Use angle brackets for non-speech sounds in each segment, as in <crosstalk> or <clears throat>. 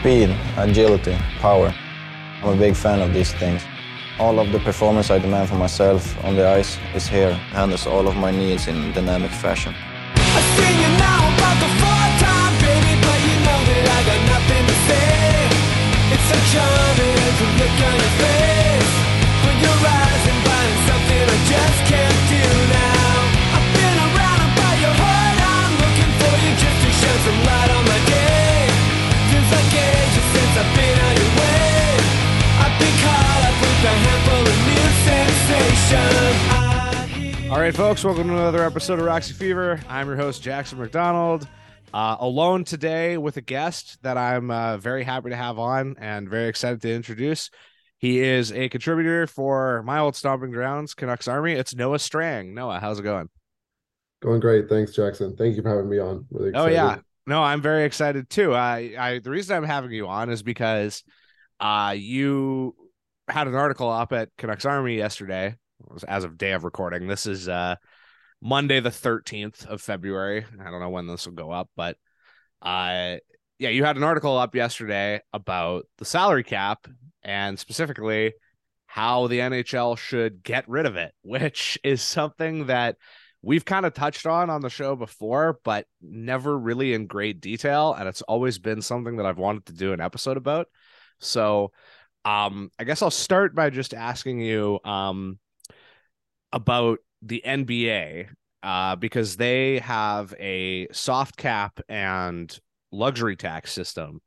Speed, agility, power. I'm a big fan of these things. All of the performance I demand for myself on the ice is here, handles all of my needs in dynamic fashion. I sing you now about the time, All right, folks, welcome to another episode of Roxy Fever. I'm your host, Jackson McDonald. Uh, alone today with a guest that I'm uh, very happy to have on and very excited to introduce. He is a contributor for my old stomping grounds, Canucks Army. It's Noah Strang. Noah, how's it going? Going great. Thanks, Jackson. Thank you for having me on. Really oh, yeah. No, I'm very excited too. I, I the reason I'm having you on is because uh, you had an article up at Canucks Army yesterday as of day of recording. This is uh Monday the 13th of February. I don't know when this will go up, but uh yeah, you had an article up yesterday about the salary cap and specifically how the NHL should get rid of it, which is something that we've kind of touched on on the show before, but never really in great detail. And it's always been something that I've wanted to do an episode about. So, um, I guess I'll start by just asking you, um, about the NBA uh, because they have a soft cap and luxury tax system.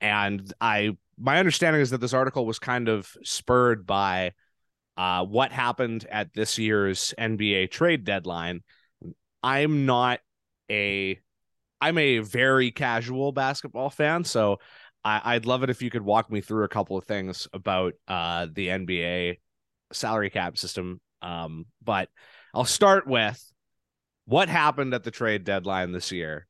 And I, my understanding is that this article was kind of spurred by uh, what happened at this year's NBA trade deadline. I'm not a, I'm a very casual basketball fan, so I, would love it if you could walk me through a couple of things about uh, the NBA salary cap system um, but I'll start with what happened at the trade deadline this year,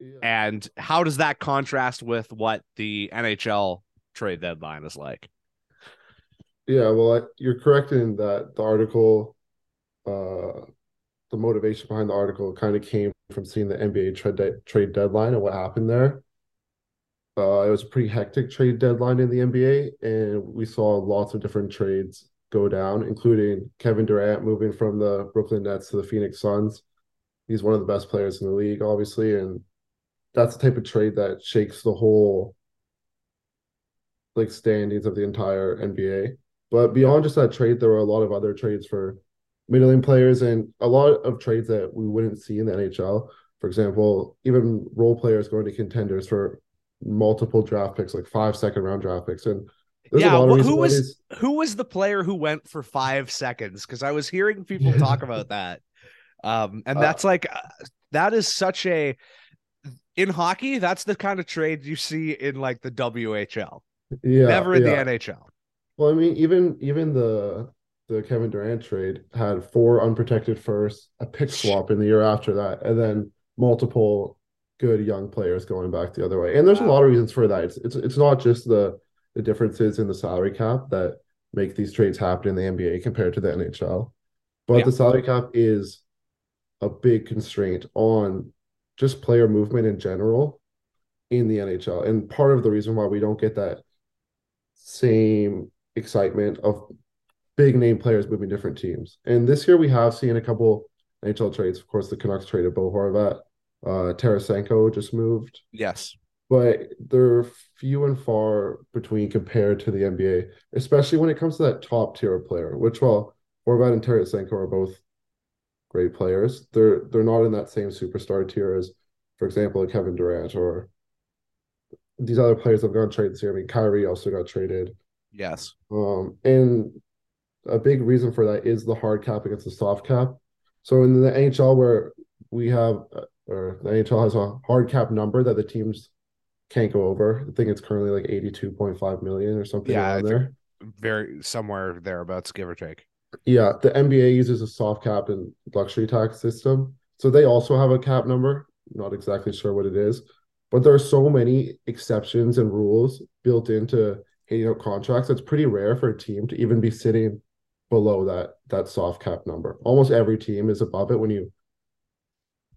yeah. and how does that contrast with what the NHL trade deadline is like? Yeah, well, you're correct in that the article, uh, the motivation behind the article kind of came from seeing the NBA trade de- trade deadline and what happened there. Uh, it was a pretty hectic trade deadline in the NBA, and we saw lots of different trades go down, including Kevin Durant moving from the Brooklyn Nets to the Phoenix Suns. He's one of the best players in the league, obviously, and that's the type of trade that shakes the whole like standings of the entire NBA. But beyond just that trade, there were a lot of other trades for middling players and a lot of trades that we wouldn't see in the NHL. For example, even role players going to contenders for multiple draft picks, like five second round draft picks. And there's yeah, well, who was who was the player who went for five seconds? Because I was hearing people talk about that, um, and uh, that's uh, like uh, that is such a in hockey. That's the kind of trade you see in like the WHL. Yeah, never in yeah. the NHL. Well, I mean, even even the the Kevin Durant trade had four unprotected firsts, a pick swap in the year after that, and then multiple good young players going back the other way. And there's wow. a lot of reasons for that. It's it's it's not just the the differences in the salary cap that make these trades happen in the NBA compared to the NHL. But yeah. the salary cap is a big constraint on just player movement in general in the NHL. And part of the reason why we don't get that same excitement of big name players moving different teams. And this year we have seen a couple NHL trades. Of course, the Canucks traded Bo Horvat. Uh, Tarasenko just moved. Yes but they're few and far between compared to the NBA, especially when it comes to that top tier player. Which, while Horvat and Tarasenko are both great players, they're they're not in that same superstar tier as, for example, Kevin Durant or these other players have gone traded this year. I mean, Kyrie also got traded. Yes. Um, and a big reason for that is the hard cap against the soft cap. So in the NHL, where we have, uh, or the NHL has a hard cap number that the teams can't go over. I think it's currently like 82.5 million or something yeah, there. Very somewhere thereabouts, give or take. Yeah, the NBA uses a soft cap and luxury tax system. So they also have a cap number. not exactly sure what it is, but there are so many exceptions and rules built into handing out contracts. It's pretty rare for a team to even be sitting below that that soft cap number. Almost every team is above it when you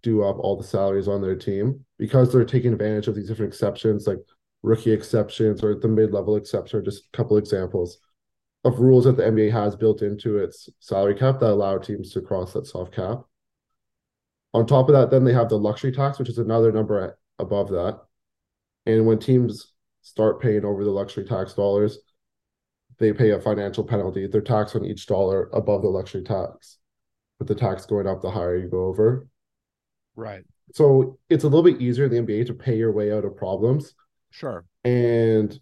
do up all the salaries on their team because they're taking advantage of these different exceptions like rookie exceptions or the mid-level exceptions are just a couple examples of rules that the NBA has built into its salary cap that allow teams to cross that soft cap. On top of that, then they have the luxury tax, which is another number above that. And when teams start paying over the luxury tax dollars, they pay a financial penalty. They're taxed on each dollar above the luxury tax, with the tax going up the higher you go over. Right. So it's a little bit easier in the NBA to pay your way out of problems. Sure. And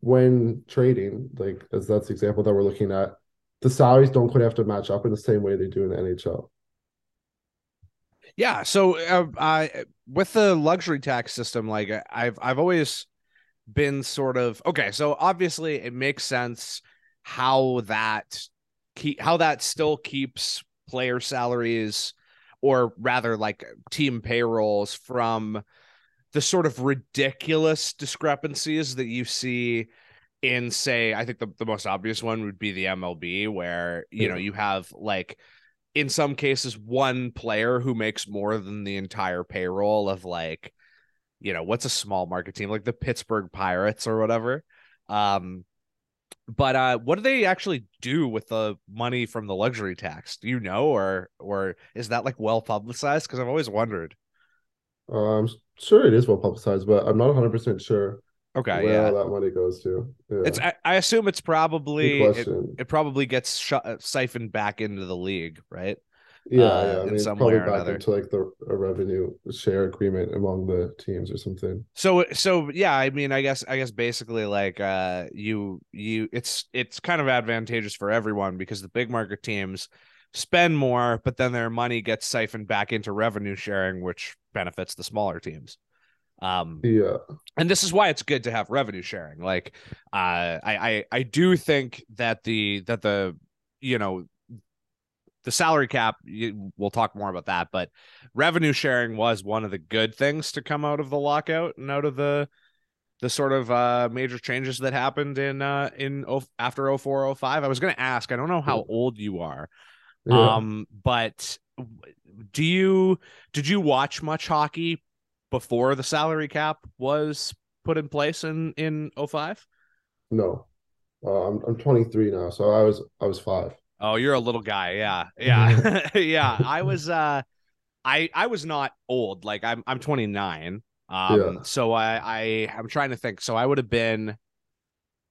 when trading, like as that's the example that we're looking at, the salaries don't quite have to match up in the same way they do in the NHL. Yeah. So, uh, I with the luxury tax system, like I've I've always been sort of okay. So obviously, it makes sense how that keep how that still keeps player salaries, or rather, like team payrolls from the sort of ridiculous discrepancies that you see in say i think the, the most obvious one would be the mlb where you know you have like in some cases one player who makes more than the entire payroll of like you know what's a small market team like the pittsburgh pirates or whatever. Um but uh what do they actually do with the money from the luxury tax do you know or or is that like well publicized because i've always wondered I'm sure it is well publicized, but I'm not 100% sure okay where yeah all that money goes to. Yeah. It's I, I assume it's probably it, it probably gets sh- siphoned back into the league, right? Yeah, uh, yeah. I in mean, it's some probably way or back another. into like the a revenue share agreement among the teams or something. So so yeah, I mean, I guess I guess basically like uh you you it's it's kind of advantageous for everyone because the big market teams spend more, but then their money gets siphoned back into revenue sharing, which benefits the smaller teams. Um, Yeah, and this is why it's good to have revenue sharing like uh I, I i do think that the that the you know the salary cap you, we'll talk more about that but revenue sharing was one of the good things to come out of the lockout and out of the the sort of uh major changes that happened in uh in oh, after 0405 i was going to ask i don't know how old you are yeah. um but do you did you watch much hockey before the salary cap was put in place in in 05 No, uh, I'm I'm 23 now, so I was I was five. Oh you're a little guy. Yeah. <laughs> Yeah. <laughs> Yeah. I was uh i i was not old. Like i'm i'm 29 um Yeah. so i i i'm trying to think. So i would have been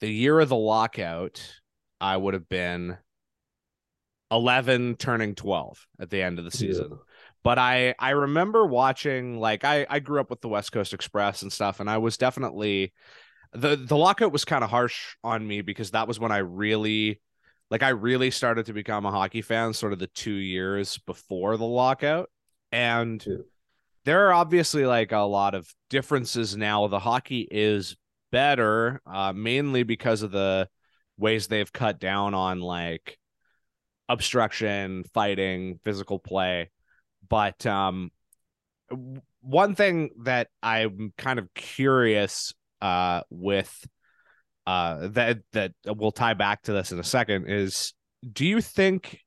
the year of the lockout i would have been 11 turning 12 at the end of the season. But I I remember watching like I I grew up with the West Coast Express and stuff, and I was definitely the the lockout was kind of harsh on me because that was when I really like I really started to become a hockey fan, sort of the two years before the lockout, and Yeah. there are obviously like a lot of differences now. The hockey is better, uh, mainly because of the ways they've cut down on like obstruction, fighting, physical play but um one thing that i'm kind of curious uh with uh that that we'll tie back to this in a second is do you think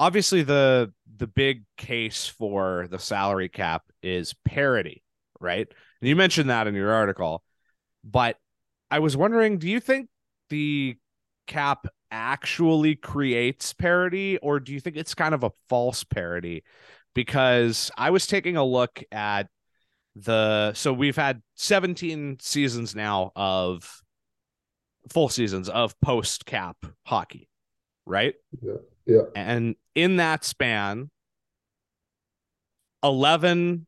obviously the the big case for the salary cap is parity right? And you mentioned that in your article but i was wondering do you think the cap actually creates parity or do you think it's kind of a false parity? Because I was taking a look at the so we've had 17 seasons now of full seasons of post cap hockey, right? Yeah, yeah. And in that span 11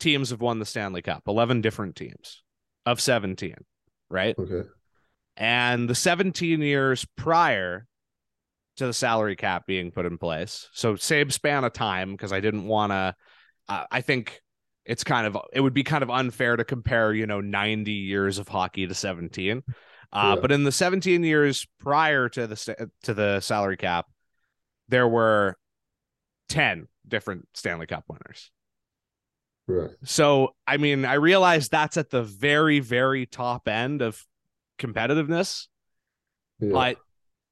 teams have won the Stanley Cup, 11 different teams of 17, right? Okay. and the 17 years prior to the salary cap being put in place so same span of time because i didn't want to uh, i think it's kind of it would be kind of unfair to compare you know 90 years of hockey to 17 uh, Yeah. but in the 17 years prior to the to the salary cap there were 10 different stanley cup winners Right. so, I mean, I realize that's at the very, very top end of competitiveness, Yeah. but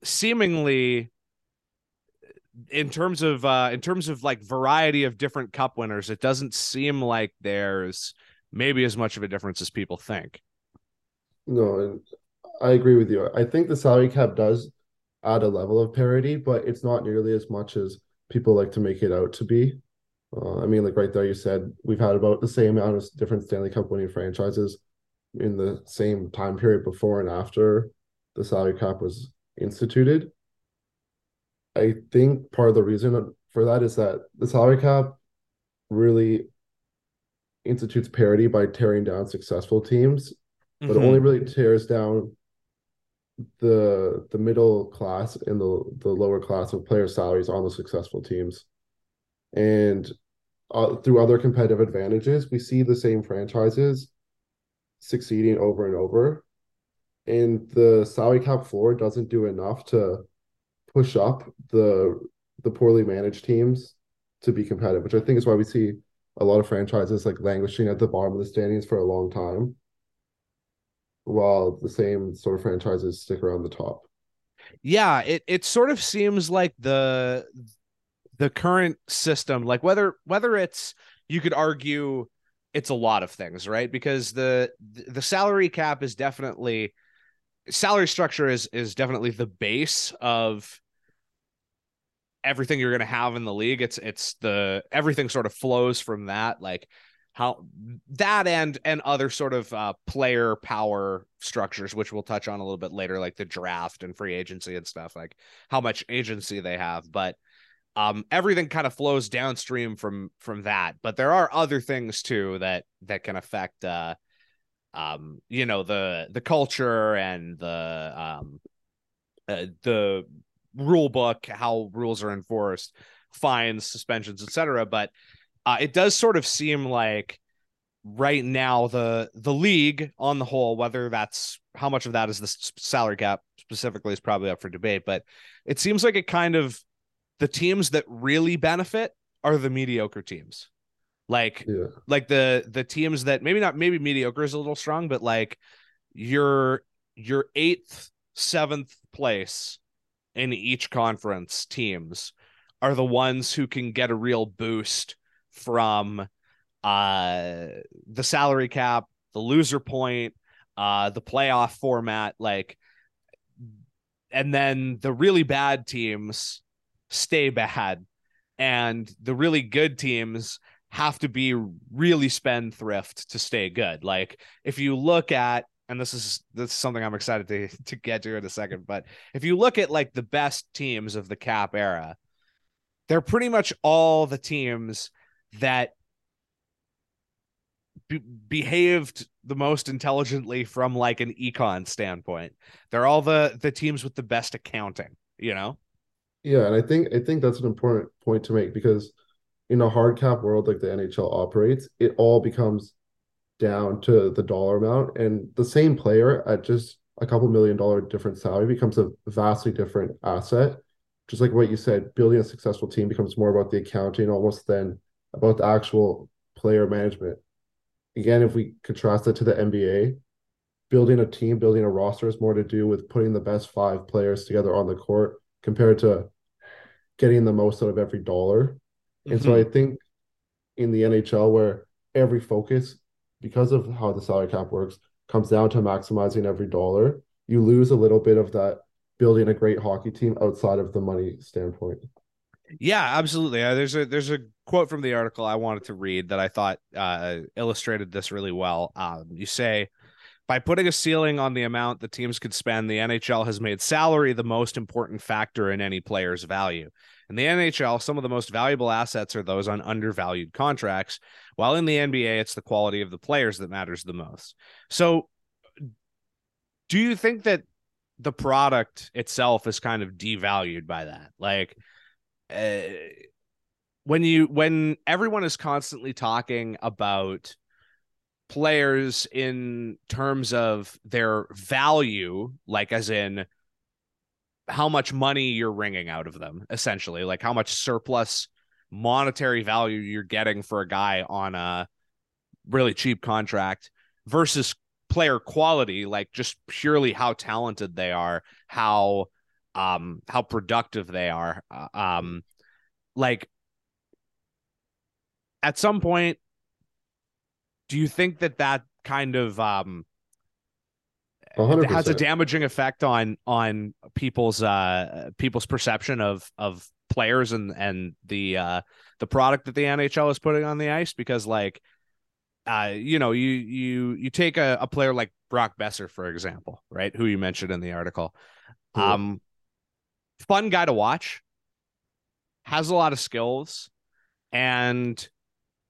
seemingly in terms of uh in terms of like variety of different cup winners, it doesn't seem like there's maybe as much of a difference as people think. No, and I agree with you. I think the salary cap does add a level of parity, but it's not nearly as much as people like to make it out to be. Uh, I mean, like right there, you said we've had about the same amount of different Stanley Cup winning franchises in the same time period before and after the salary cap was instituted. I think part of the reason for that is that the salary cap really institutes parity by tearing down successful teams, but Mhm. only really tears down the the middle class and the the lower class of player salaries on the successful teams. And uh, through other competitive advantages, we see the same franchises succeeding over and over. And the salary cap floor doesn't do enough to push up the the poorly managed teams to be competitive, which I think is why we see a lot of franchises like languishing at the bottom of the standings for a long time, while the same sort of franchises stick around the top. yeah it it sort of seems like the the current system like whether whether it's you could argue it's a lot of things right? Because the the salary cap is definitely salary structure is is definitely the base of everything you're going to have in the league. It's it's the everything sort of flows from that. Like how that and and other sort of uh, player power structures which we'll touch on a little bit later like the draft and free agency and stuff like how much agency they have. But um everything kind of flows downstream from from that. But there are other things too that that can affect uh um you know the the culture and the um uh, the rule book how rules are enforced fines suspensions etc but uh, it does sort of seem like right now the the league on the whole whether that's how much of that is the salary cap specifically is probably up for debate but it seems like it kind of the teams that really benefit are the mediocre teams like Yeah. like the the teams that maybe not maybe mediocre is a little strong but like your your eighth seventh place in each conference teams are the ones who can get a real boost from uh the salary cap the loser point uh the playoff format like and then the really bad teams stay bad. And the really good teams have to be really spendthrift to stay good. Like if you look at and this is this is something i'm excited to <laughs> to get to in a second but if you look at like the best teams of the cap era they're pretty much all the teams that be- behaved the most intelligently from like an econ standpoint they're all the the teams with the best accounting you know Yeah, and I think I think that's an important point to make because in a hard cap world like the NHL operates, it all becomes down to the dollar amount, and the same player at just a couple million dollar different salary becomes a vastly different asset. Just like what you said, building a successful team becomes more about the accounting almost than about the actual player management. Again, if we contrast it to the NBA, building a team, building a roster is more to do with putting the best five players together on the court compared to getting the most out of every dollar. And so mm-hmm. I think in the NHL, where every focus, because of how the salary cap works, comes down to maximizing every dollar, you lose a little bit of that building a great hockey team outside of the money standpoint. Yeah, absolutely. Uh, there's a there's a quote from the article I wanted to read that I thought uh, illustrated this really well. Um, you say, by putting a ceiling on the amount the teams could spend, the NHL has made salary the most important factor in any player's value. In the NHL, some of the most valuable assets are those on undervalued contracts, while in the NBA, it's the quality of the players that matters the most. So, do you think that the product itself is kind of devalued by that? Like, uh, when you when everyone is constantly talking about players in terms of their value like as in how much money you're wringing out of them essentially like how much surplus monetary value you're getting for a guy on a really cheap contract versus player quality like just purely how talented they are how um how productive they are. Uh, um like at some point do you think that that kind of um A hundred has a damaging effect on on people's uh people's perception of of players and and the uh the product that the NHL is putting on the ice? Because like uh you know you you you take a, a player like Brock Boeser for example right who you mentioned in the article. Yeah. um fun guy to watch has a lot of skills and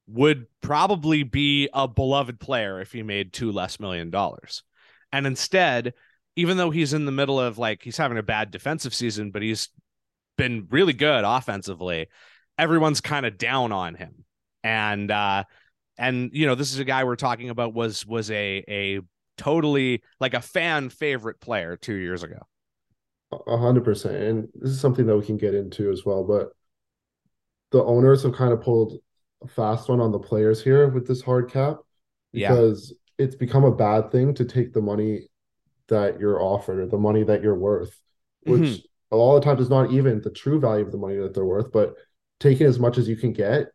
would probably be a beloved player if he made two less million dollars and instead, even though he's in the middle of like he's having a bad defensive season, but he's been really good offensively, everyone's kind of down on him. And uh and you know, this is a guy we're talking about was was a a totally like a fan favorite player 2 years ago. A hundred percent. And this is something that we can get into as well. But the owners have kind of pulled a fast one on the players here with this hard cap Yeah. because it's become a bad thing to take the money that you're offered or the money that you're worth, which Mhm. a lot of times is not even the true value of the money that they're worth, but taking as much as you can get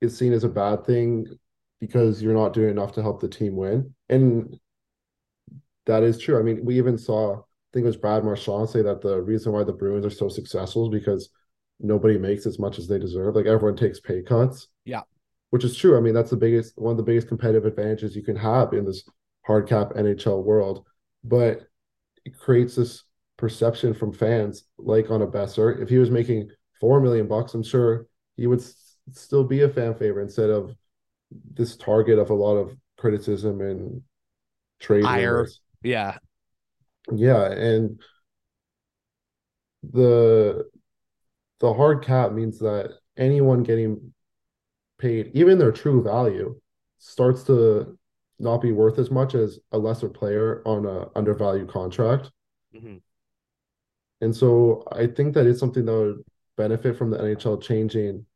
is seen as a bad thing because you're not doing enough to help the team win. And that is true. I mean, we even saw, think it was Brad Marchand say that the reason why the Bruins are so successful is because nobody makes as much as they deserve. Like everyone takes pay cuts. Yeah. Which is true. I mean, that's the biggest one of the biggest competitive advantages you can have in this hard cap NHL world. But it creates this perception from fans, like on a Boeser. If he was making four million bucks, I'm sure he would s- still be a fan favorite instead of this target of a lot of criticism and trade Ire. Yeah. Yeah, and the the hard cap means that anyone getting paid, even their true value, starts to not be worth as much as a lesser player on a undervalued contract. Mhm. And so I think that is something that would benefit from the NHL changing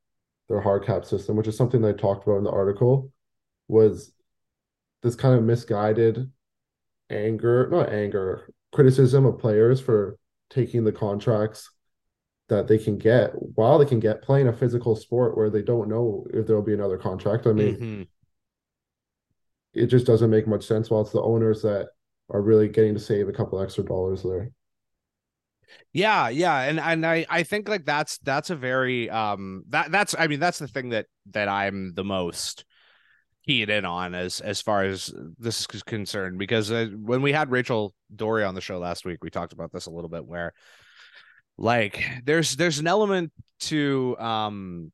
their hard cap system, which is something that I talked about in the article, was this kind of misguided anger, not anger, criticism of players for taking the contracts that they can get while they can get playing a physical sport where they don't know if there'll be another contract. I mean, Mhm. it just doesn't make much sense while it's the owners that are really getting to save a couple extra dollars there. Yeah, yeah, and and I I think like that's that's a very um that that's I mean that's the thing that that I'm the most keyed in on as as far as this is concerned because uh, when we had Rachel Doerrie on the show last week we talked about this a little bit where like there's there's an element to um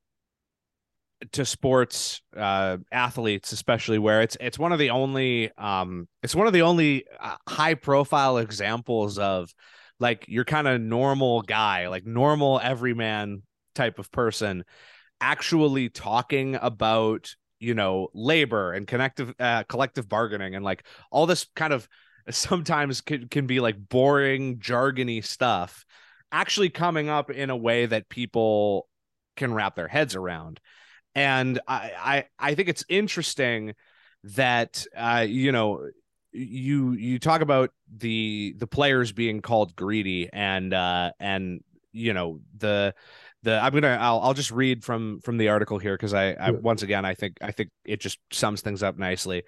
to sports uh athletes especially where it's it's one of the only um it's one of the only uh, high profile examples of like your kind of normal guy like normal everyman type of person actually talking about you know labor and connective uh, collective bargaining and like all this kind of <laughs> sometimes can, can be like boring jargony stuff actually coming up in a way that people can wrap their heads around. And i i, I think it's interesting that uh you know you you talk about the the players being called greedy and uh and you know the the I'm gonna I'll I'll just read from from the article here because I, I once again I think I think it just sums things up nicely.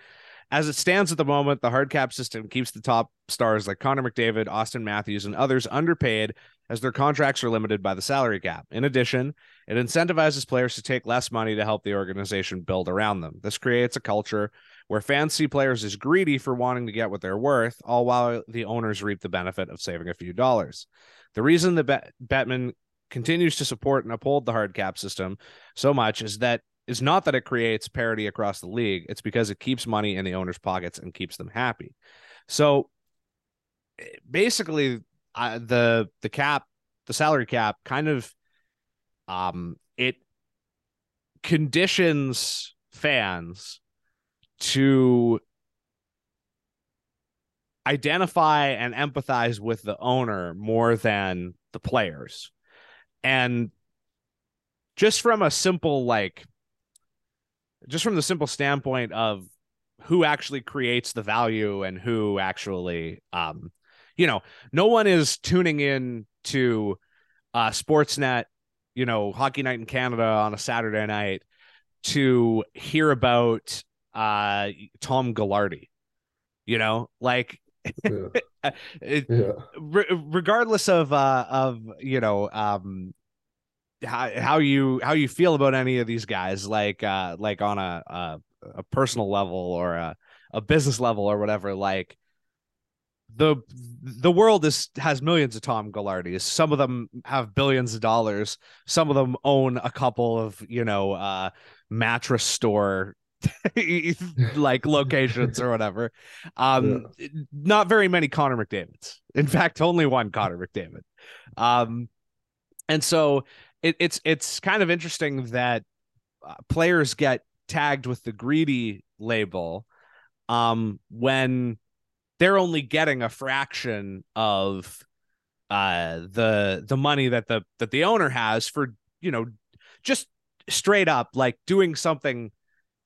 As it stands at the moment, the hard cap system keeps the top stars like Connor McDavid, Austin Matthews, and others underpaid as their contracts are limited by the salary cap. In addition, it incentivizes players to take less money to help the organization build around them. This creates a culture where fans see players as greedy for wanting to get what they're worth, all while the owners reap the benefit of saving a few dollars. The reason the Bet- Bettman continues to support and uphold the hard cap system so much is that is not that it creates parity across the league. It's because it keeps money in the owners pockets and keeps them happy. So basically uh, the the cap the salary cap kind of um it conditions fans to identify and empathize with the owner more than the players and just from a simple like just from the simple standpoint of who actually creates the value and who actually um you know no one is tuning in to uh sportsnet you know hockey night in canada on a saturday night to hear about uh Tom Gaglardi. You know, like Yeah. <laughs> it, Yeah. re- regardless of uh of you know um how, how you how you feel about any of these guys like uh like on a a, a personal level or a, a business level or whatever like the the world is has millions of Tom Gaglardis. Some of them have billions of dollars. Some of them own a couple of you know uh mattress store <laughs> like locations or whatever. Um, not very many Connor McDavid's. In fact, only one Connor McDavid. Um, and so it, it's it's kind of interesting that uh, players get tagged with the greedy label um, when they're only getting a fraction of uh, the the money that the that the owner has for you know just straight up like doing something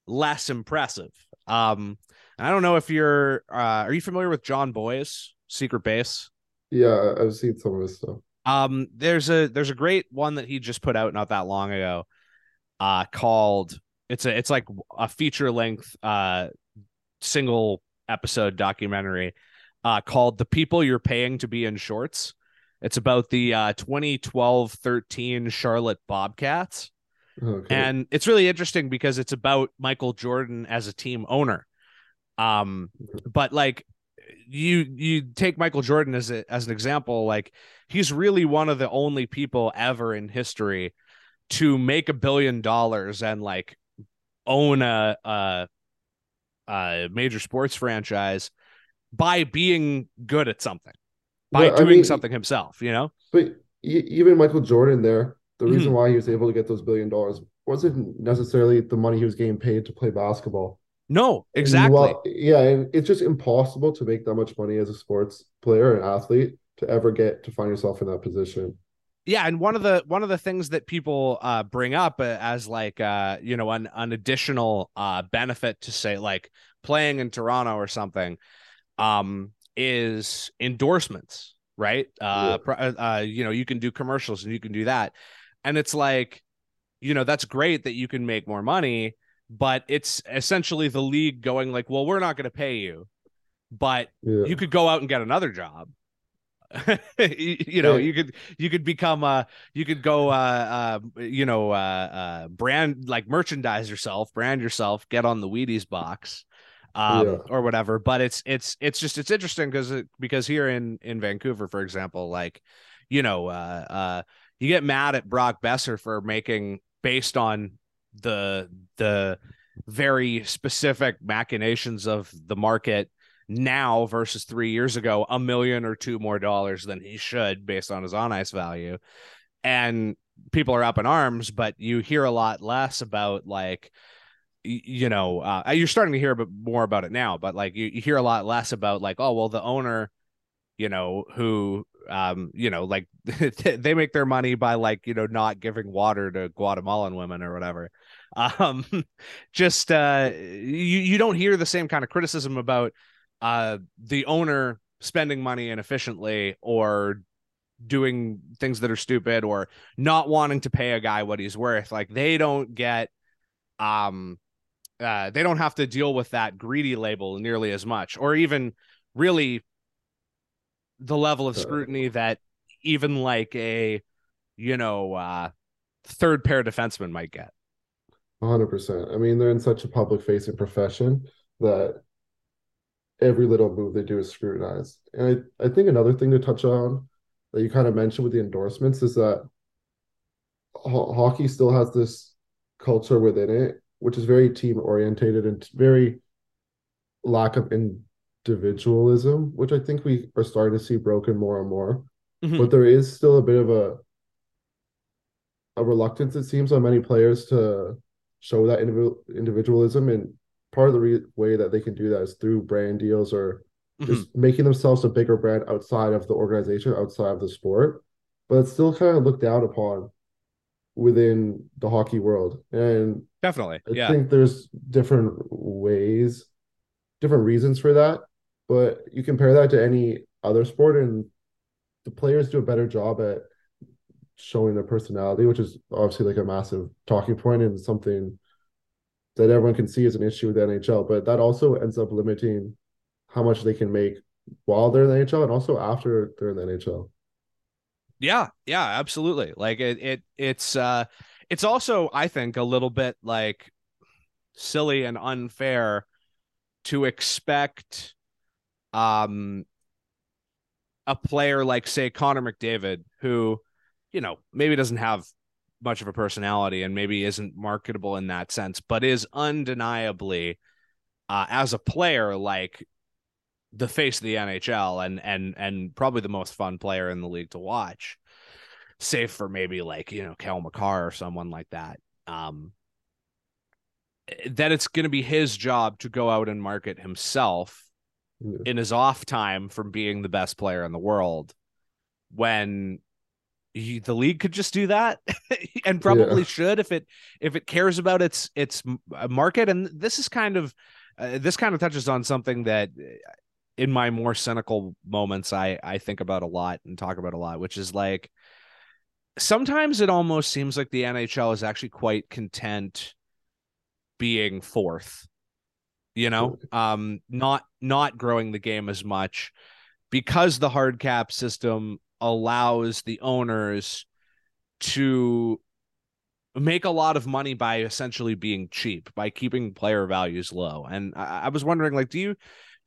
less impressive. Um, I don't know if you're uh, are you familiar with Jon Bois' Secret Base? Yeah, I've seen some of his stuff. Um, there's a there's a great one that he just put out not that long ago, uh, called it's a it's like a feature length uh single episode documentary, uh, called "The People You're Paying to Be in Shorts." It's about the uh 2012-13 Charlotte Bobcats. Okay. And it's really interesting because it's about Michael Jordan as a team owner. Um, but like you you take Michael Jordan as a, as an example, like he's really one of the only people ever in history to make a billion dollars and like own a a, a major sports franchise by being good at something, by I doing mean- something himself, you know? But even Michael Jordan there, the Mm-hmm. reason why he was able to get those billion dollars wasn't necessarily the money he was getting paid to play basketball. No, exactly. Well, yeah, and it's just impossible to make that much money as a sports player and athlete to ever get to find yourself in that position. yeah and one of the one of the things that people uh bring up uh, as like uh you know an, an additional uh benefit to say like playing in toronto or something um is endorsements right uh, Yeah. uh uh, you know you can do commercials and you can do that and it's like you know that's great that you can make more money but it's essentially the league going like well we're not going to pay you but Yeah. you could go out and get another job <laughs> you, you know Yeah. you could you could become a you could go uh uh you know uh uh brand like merchandise yourself brand yourself get on the wheaties box um Yeah. or whatever but it's it's it's just it's interesting because because here in in vancouver for example like you know uh uh you get mad at brock boeser for making based on the the very specific machinations of the market now versus three years ago a million or two more dollars than he should based on his on ice value. And people are up in arms but you hear a lot less about like you know uh, you're starting to hear a bit more about it now but like you, you hear a lot less about like oh well the owner you know who um you know like <laughs> they make their money by like you know not giving water to guatemalan women or whatever. Um <laughs> just uh you you don't hear the same kind of criticism about uh the owner spending money inefficiently or doing things that are stupid or not wanting to pay a guy what he's worth. Like they don't get um uh they don't have to deal with that greedy label nearly as much or even really the level of Uh, scrutiny that even like a you know uh third pair defenseman might get 100%. I mean, they're in such a public facing profession that every little move they do is scrutinized. And I, I think another thing to touch on that you kind of mentioned with the endorsements is that ho- hockey still has this culture within it, which is very team orientated and very lack of individualism, which I think we are starting to see broken more and more. Mhm. But there is still a bit of a a reluctance, it seems, on many players to show that individual individualism. And part of the re- way that they can do that is through brand deals or Mhm. just making themselves a bigger brand outside of the organization, outside of the sport. But it's still kind of looked down upon within the hockey world. And definitely I yeah think there's different ways, different reasons for that. But you compare that to any other sport, and the players do a better job at showing their personality, which is obviously like a massive talking point and something that everyone can see is an issue with the NHL, but that also ends up limiting how much they can make while they're in the NHL and also after they're in the NHL. Yeah, yeah, absolutely. Like it, it it's uh it's also, I think, a little bit like silly and unfair to expect um a player like say Connor McDavid who you know maybe doesn't have much of a personality and maybe isn't marketable in that sense but is undeniably uh, as a player like the face of the NHL and and and probably the most fun player in the league to watch. Save for maybe like you know Cale Makar or someone like that. Um that it's going to be his job to go out and market himself In his off time from being the best player in the world when he, the league could just do that <laughs> and probably Yeah. should if it if it cares about its its uh, market. And this is kind of uh, this kind of touches on something that uh, in my more cynical moments I I think about a lot and talk about a lot which is like sometimes it almost seems like the NHL is actually quite content being fourth you know um not not growing the game as much because the hard cap system allows the owners to make a lot of money by essentially being cheap by keeping player values low. And I, I was wondering like do you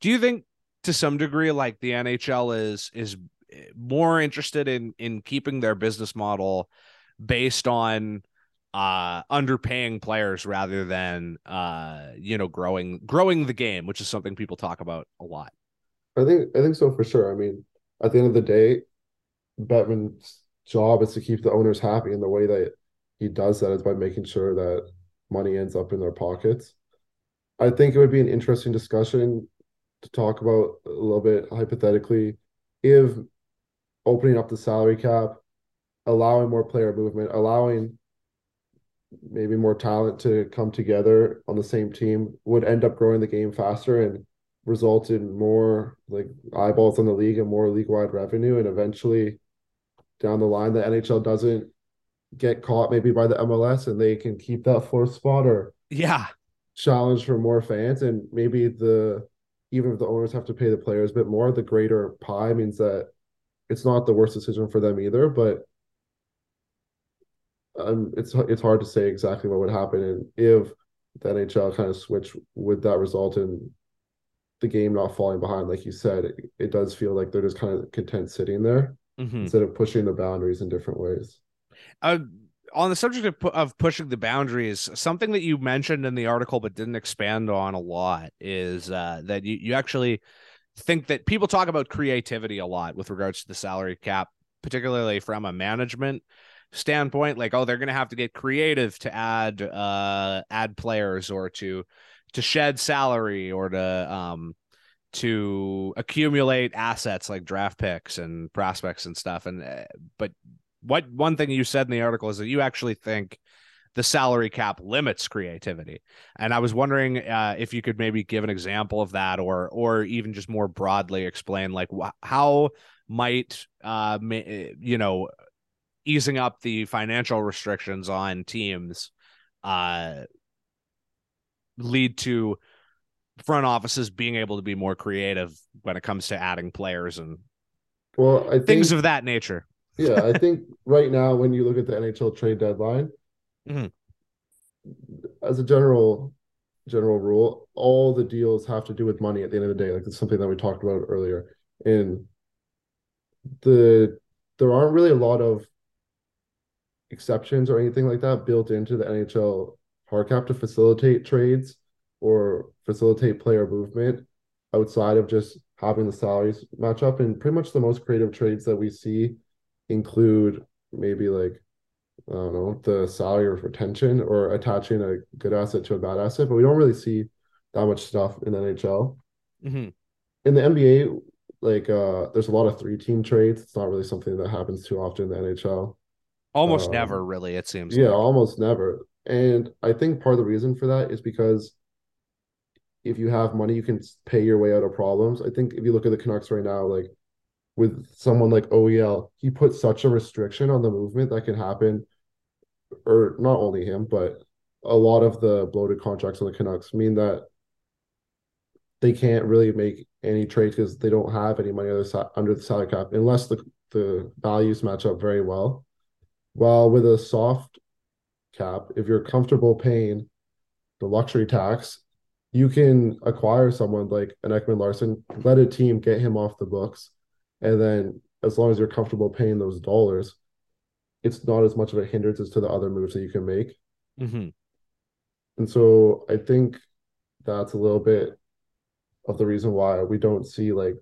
do you think to some degree like the NHL is is more interested in in keeping their business model based on uh underpaying players rather than uh you know growing growing the game which is something people talk about a lot I think I think so for sure. I mean, at the end of the day, Bettman's job is to keep the owners happy, and the way that he does that is by making sure that money ends up in their pockets. I think it would be an interesting discussion to talk about a little bit hypothetically if opening up the salary cap, allowing more player movement, allowing maybe more talent to come together on the same team would end up growing the game faster and result in more like eyeballs on the league and more league wide revenue. And eventually down the line, the NHL doesn't get caught maybe by the MLS and they can keep that fourth spot or yeah challenge for more fans. And maybe the even if the owners have to pay the players a bit more, the greater pie means that it's not the worst decision for them either. But um, it's it's hard to say exactly what would happen and if the NHL kind of switch, would that result in the game not falling behind? Like you said, it, it does feel like they're just kind of content sitting there Mhm. instead of pushing the boundaries in different ways. uh, on the subject of, of pushing the boundaries, something that you mentioned in the article but didn't expand on a lot is uh, that you, you actually think that people talk about creativity a lot with regards to the salary cap, particularly from a management standpoint. Like, oh, they're going to have to get creative to add uh, add players or to to shed salary or to um, to accumulate assets like draft picks and prospects and stuff. And uh, but what one thing you said in the article is that you actually think the salary cap limits creativity and i was wondering uh, if you could maybe give an example of that or or even just more broadly explain like wh- how might uh ma- you know easing up the financial restrictions on teams uh lead to front offices being able to be more creative when it comes to adding players and Well, I think things of that nature <laughs> yeah, I think right now when you look at the NHL trade deadline, Mhm. as a general general rule, all the deals have to do with money at the end of the day. Like it's something that we talked about earlier. And the there aren't really a lot of exceptions or anything like that built into the NHL hard cap to facilitate trades or facilitate player movement outside of just having the salaries match up. And pretty much the most creative trades that we see include maybe like I don't know the salary of retention or attaching a good asset to a bad asset, but we don't really see that much stuff in the NHL. Mhm. In the NBA, like uh there's a lot of three team trades. It's not really something that happens too often in the NHL. Almost Um, never really it seems Yeah, like. almost never. And I think part of the reason for that is because if you have money, you can pay your way out of problems. I think if you look at the Canucks right now, like with someone like OEL, he put such a restriction on the movement that can happen, or not only him, but a lot of the bloated contracts on the Canucks mean that they can't really make any trades because they don't have any money under, under the salary cap unless the, the values match up very well. While with a soft cap, if you're comfortable paying the luxury tax, you can acquire someone like an Ekman-Larsson, let a team get him off the books, and then as long as you're comfortable paying those dollars, it's not as much of a hindrance as to the other moves that you can make. Mm-hmm. And so I think that's a little bit of the reason why we don't see like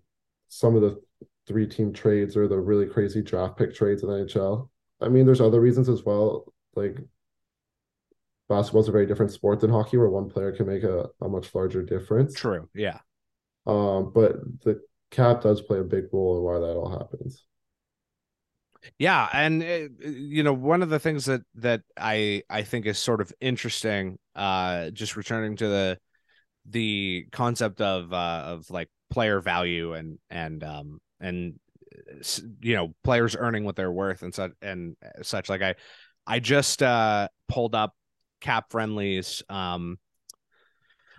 some of the three team trades or the really crazy draft pick trades in the NHL. I mean, there's other reasons as well. Like basketball's a very different sport than hockey where one player can make a, a much larger difference. True. Yeah. Um, but the cap does play a big role in why that all happens. Yeah, and it, you know, one of the things that that I I think is sort of interesting, uh, just returning to the the concept of uh of like player value and and um and you know players earning what they're worth and such and such like i i just uh pulled up CapFriendly's um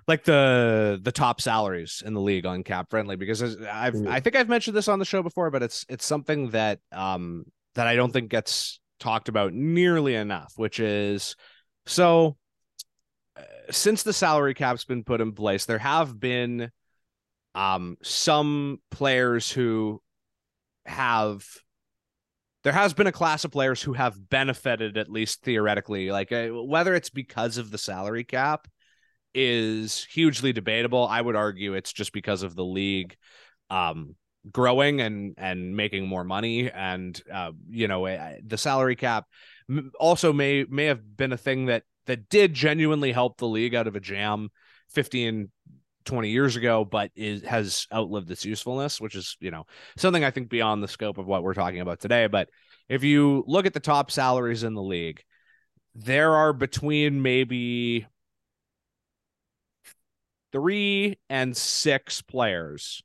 like the the top salaries in the league on CapFriendly because I've Mhm. I think I've mentioned this on the show before, but it's it's something that um that I don't think gets talked about nearly enough, which is so uh, since the salary cap's been put in place, there have been um some players who have there has been a class of players who have benefited at least theoretically like uh, whether it's because of the salary cap is hugely debatable. I would argue it's just because of the league um, growing and and making more money, and uh, you know the salary cap also may may have been a thing that that did genuinely help the league out of a jam 15 20 years ago but is has outlived its usefulness which is you know something i think beyond the scope of what we're talking about today. But if you look at the top salaries in the league there are between maybe three and six players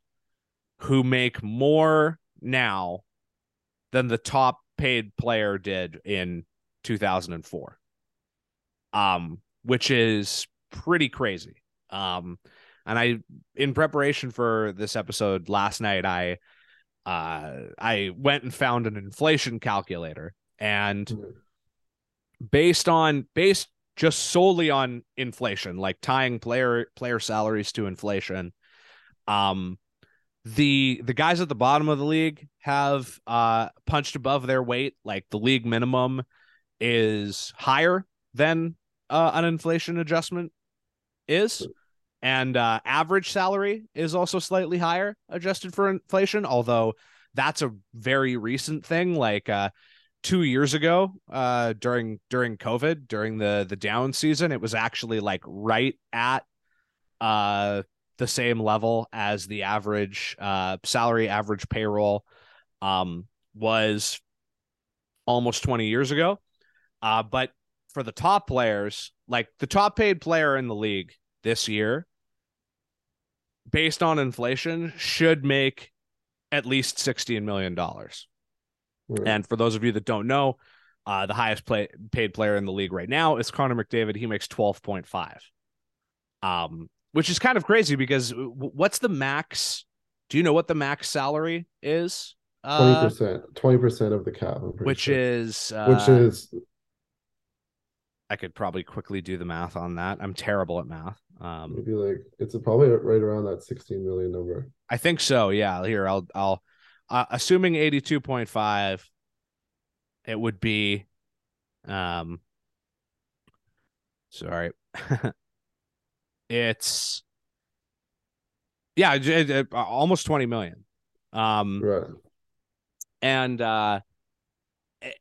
who make more now than the top paid player did in 2004 um which is pretty crazy. Um and i in preparation for this episode last night i uh i went and found an inflation calculator and Mhm. based on based just solely on inflation, like tying player player salaries to inflation. Um, the the guys at the bottom of the league have uh punched above their weight. Like the league minimum is higher than uh, an inflation adjustment is, and uh, average salary is also slightly higher adjusted for inflation. Although that's a very recent thing. Like uh, two years ago uh during during covid during the the down season it was actually like right at uh the same level as the average uh salary average payroll um was almost 20 years ago uh but for the top players like the top paid player in the league this year based on inflation should make at least 16 million dollars and for those of you that don't know, uh, the highest play, paid player in the league right now is Connor McDavid. He makes 12.5. Um, which is kind of crazy because what's the max? Do you know what the max salary is? Twenty Uh, percent, twenty percent of the cap, which sure. is uh, which is I could probably quickly do the math on that. I'm terrible at math. Um, maybe like it's probably right around that sixteen million number. I think so. Yeah. Here, I'll, I'll, uh, assuming 82.5, it would be, um, sorry. <laughs> it's, yeah, j- j- almost 20 million. Um, Right. and, uh, it-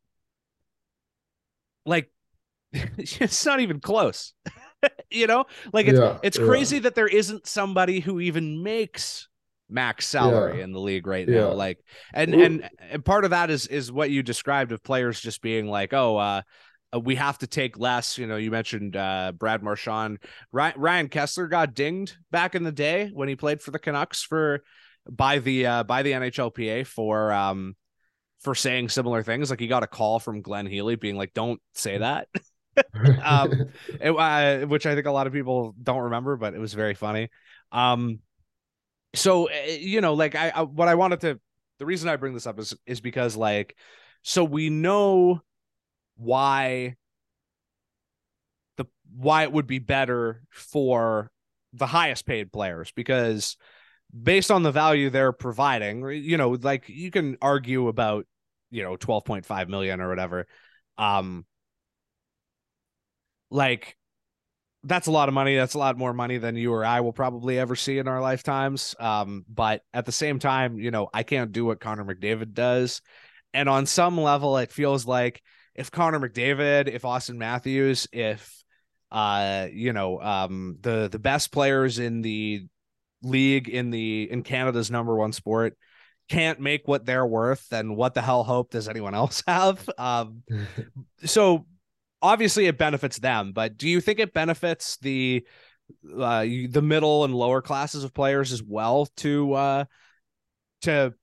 like, <laughs> it's not even close. <laughs> <laughs> you know, like it's, yeah, it's yeah. crazy that there isn't somebody who even makes max salary Yeah. in the league right Yeah. now like and Well- and and part of that is is what you described of players just being like oh uh uh, we have to take less you know you mentioned uh brad marchand ryan, ryan kesler got dinged back in the day when he played for the canucks for by the uh by the nhlpa for um for saying similar things like he got a call from glenn healy being like don't say that <laughs> <laughs> um, <laughs> it, uh, which I think a lot of people don't remember, but it was very funny. Um, so uh, you know, like I, I, what I wanted to, the reason I bring this up is is because like, so we know why the why it would be better for the highest paid players because based on the value they're providing, you know, like you can argue about, you know, 12.5 million or whatever. Um, like that's a lot of money. That's a lot more money than you or I will probably ever see in our lifetimes. Um, but at the same time, you know, I can't do what Connor McDavid does. And on some level, it feels like if Connor McDavid, if Auston Matthews, if uh, you know, um, the the best players in the league in the in Canada's number one sport can't make what they're worth, then what the hell hope does anyone else <laughs> have? Um, <laughs> so obviously it benefits them, but do you think it benefits the uh, the middle and lower classes of players as well to uh, to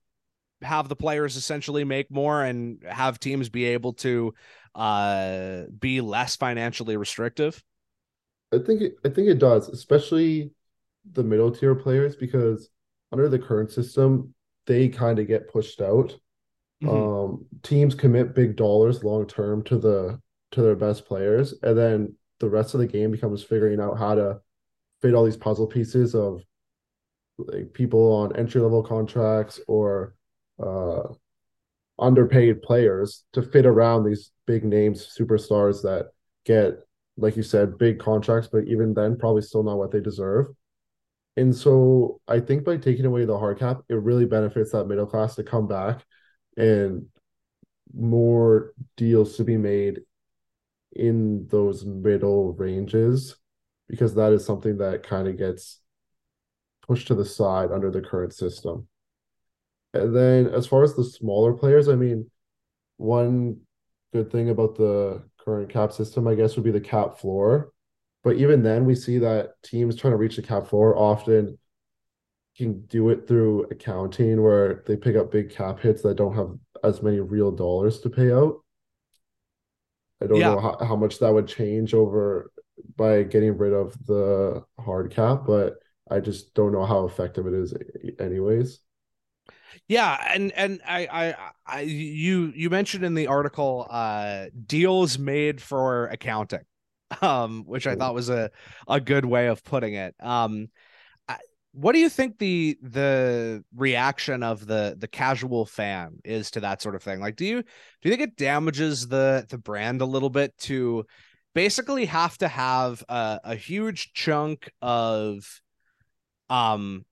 have the players essentially make more and have teams be able to uh, be less financially restrictive? I think it, I think it does, especially the middle tier players, because under the current system, they kind of get pushed out. Mhm. Um, teams commit big dollars long term to the to their best players, and then the rest of the game becomes figuring out how to fit all these puzzle pieces of like people on entry level contracts or uh underpaid players to fit around these big names superstars that get like you said big contracts but even then probably still not what they deserve. And so i think by taking away the hard cap it really benefits that middle class to come back and more deals to be made in those middle ranges because that is something that kind of gets pushed to the side under the current system. And then as far as the smaller players, I mean, one good thing about the current cap system, I guess, would be the cap floor. But even then, we see that teams trying to reach the cap floor often can do it through accounting where they pick up big cap hits that don't have as many real dollars to pay out. I don't Yeah. know how, how much that would change over by getting rid of the hard cap, but I just don't know how effective it is anyways. Yeah, and and I, I I you you mentioned in the article uh deals made for accounting, <laughs> um, which I thought was a a good way of putting it. Um, what do you think the the reaction of the the casual fan is to that sort of thing? Like, do you do you think it damages the the brand a little bit to basically have to have a, a huge chunk of um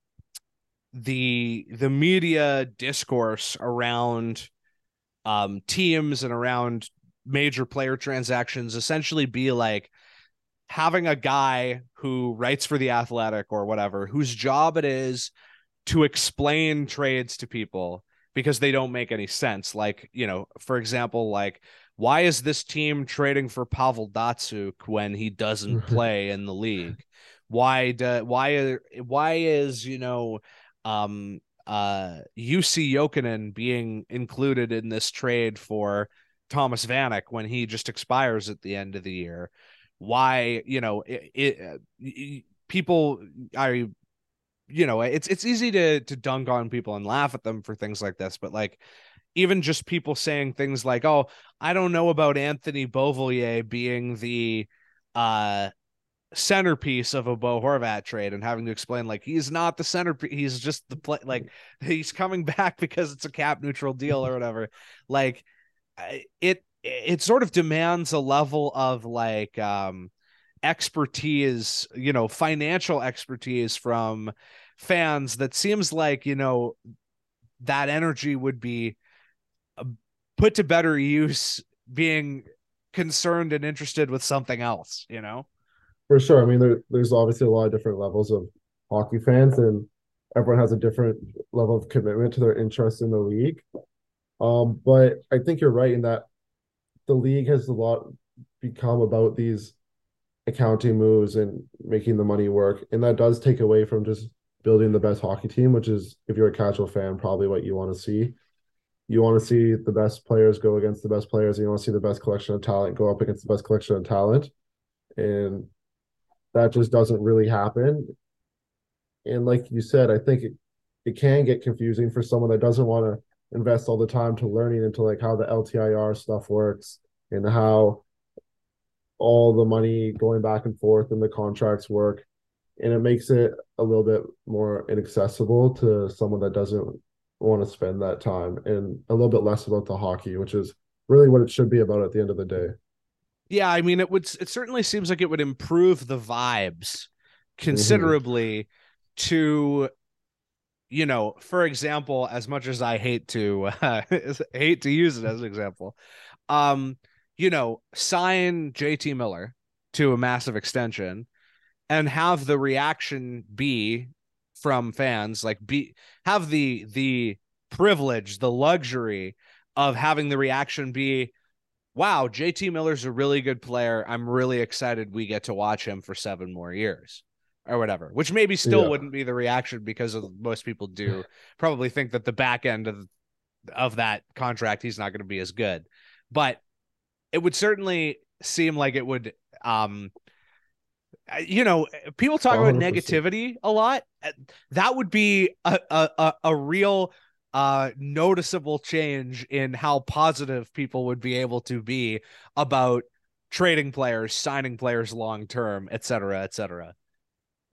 the the media discourse around um teams and around major player transactions essentially be like having a guy who writes for the athletic or whatever whose job it is to explain trades to people because they don't make any sense. Like you know for example like why is this team trading for Pavel Datsyuk when he doesn't play in the league? Why do why why is you know um uh Jussi Jokinen being included in this trade for Thomas Vanek when he just expires at the end of the year why you know it, it y- people I you know it's it's easy to to dunk on people and laugh at them for things like this but like even just people saying things like oh I don't know about Anthony Beauvillier being the uh centerpiece of a Bo Horvat trade and having to explain like he's not the centerpiece he's just the play like he's coming <laughs> back because it's a cap neutral deal or whatever. Like it it sort of demands a level of like um expertise you know financial expertise from fans that seems like you know that energy would be uh, put to better use being concerned and interested with something else you know For sure. I mean, there, there's obviously a lot of different levels of hockey fans, and everyone has a different level of commitment to their interest in the league. Um, but I think you're right in that the league has a lot become about these accounting moves and making the money work, and that does take away from just building the best hockey team, which is if you're a casual fan, probably what you want to see. you want to see the best players go against the best players. And you want to see the best collection of talent go up against the best collection of talent. And that just doesn't really happen. And like you said, I think it, it can get confusing for someone that doesn't want to invest all the time to learning into like how the LTIR stuff works and how all the money going back and forth and the contracts work. And it makes it a little bit more inaccessible to someone that doesn't want to spend that time and a little bit less about the hockey, which is really what it should be about at the end of the day. Yeah, I mean, it would. It certainly seems like it would improve the vibes considerably mm-hmm. to, you know, for example, as much as I hate to <laughs> uh, hate to use it as an example, um, you know, sign JT Miller to a massive extension and have the reaction be from fans like be have the the privilege the luxury of having the reaction be wow jt miller's a really good player. I'm really excited we get to watch him for seven more years or whatever which maybe still yeah. wouldn't be the reaction because of most people do <laughs> probably think that the back end of of that contract he's not going to be as good but it would certainly seem like it would um you know, people talk 100%. about negativity a lot. Uh, that would be a a, a real uh, noticeable change in how positive people would be able to be about trading players, signing players long term, et cetera, et cetera.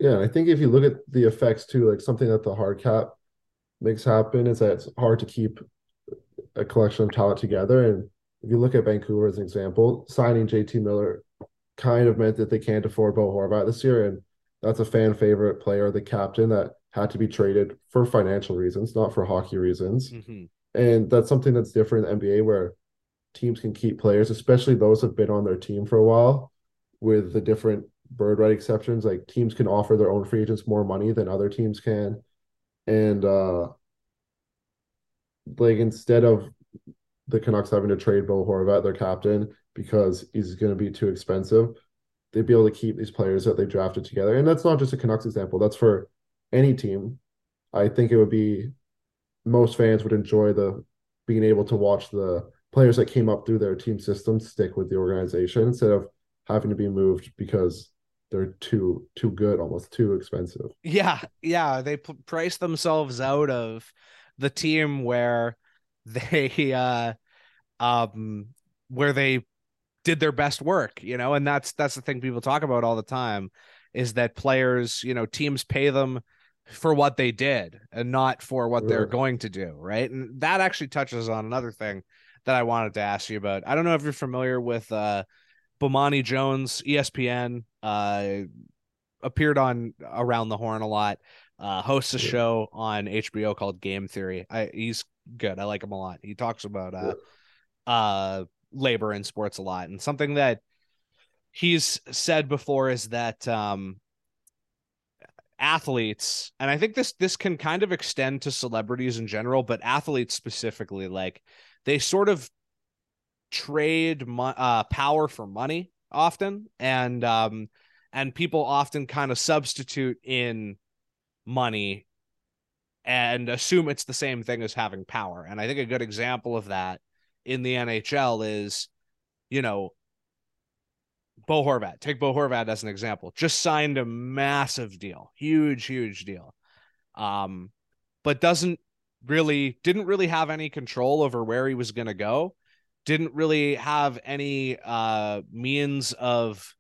Yeah, I think if you look at the effects too, like something that the hard cap makes happen is that it's hard to keep a collection of talent together. And if you look at Vancouver as an example, signing JT Miller kind of meant that they can't afford Bo Horvat this year, and that's a fan favorite player, the captain that had to be traded for financial reasons, not for hockey reasons. Mm-hmm. And that's something that's different in NBA where teams can keep players, especially those have been on their team for a while, with the different bird right exceptions. Like teams can offer their own free agents more money than other teams can. And uh like instead of the Canucks having to trade Bo Horvat, their captain, because he's going to be too expensive. They'd be able to keep these players that they drafted together. And that's not just a Canucks example, that's for any team. I think it would be most fans would enjoy the being able to watch the players that came up through their team system stick with the organization instead of having to be moved because they're too too good almost too expensive yeah yeah they p- price themselves out of the team where they <laughs> uh um where they did their best work, you know, and that's that's the thing people talk about all the time is that players, you know, teams pay them for what they did and not for what they're going to do, right? And that actually touches on another thing that I wanted to ask you about. I don't know if you're familiar with uh Bomani Jones, ESPN, uh appeared on Around the Horn a lot. Uh hosts a yeah. show on HBO called Game Theory. I he's good. I like him a lot. He talks about uh yeah. uh labor in sports a lot. And something that he's said before is that um, athletes, and I think this this can kind of extend to celebrities in general, but athletes specifically, like they sort of trade mo- uh, power for money often, and um, and people often kind of substitute in money and assume it's the same thing as having power. And I think a good example of that in the NHL is, you know, Bo Horvat. Take Bo Horvat as an example. Just signed a massive deal, huge, huge deal. Um, but doesn't really didn't really have any control over where he was going to go. Didn't really have any uh means of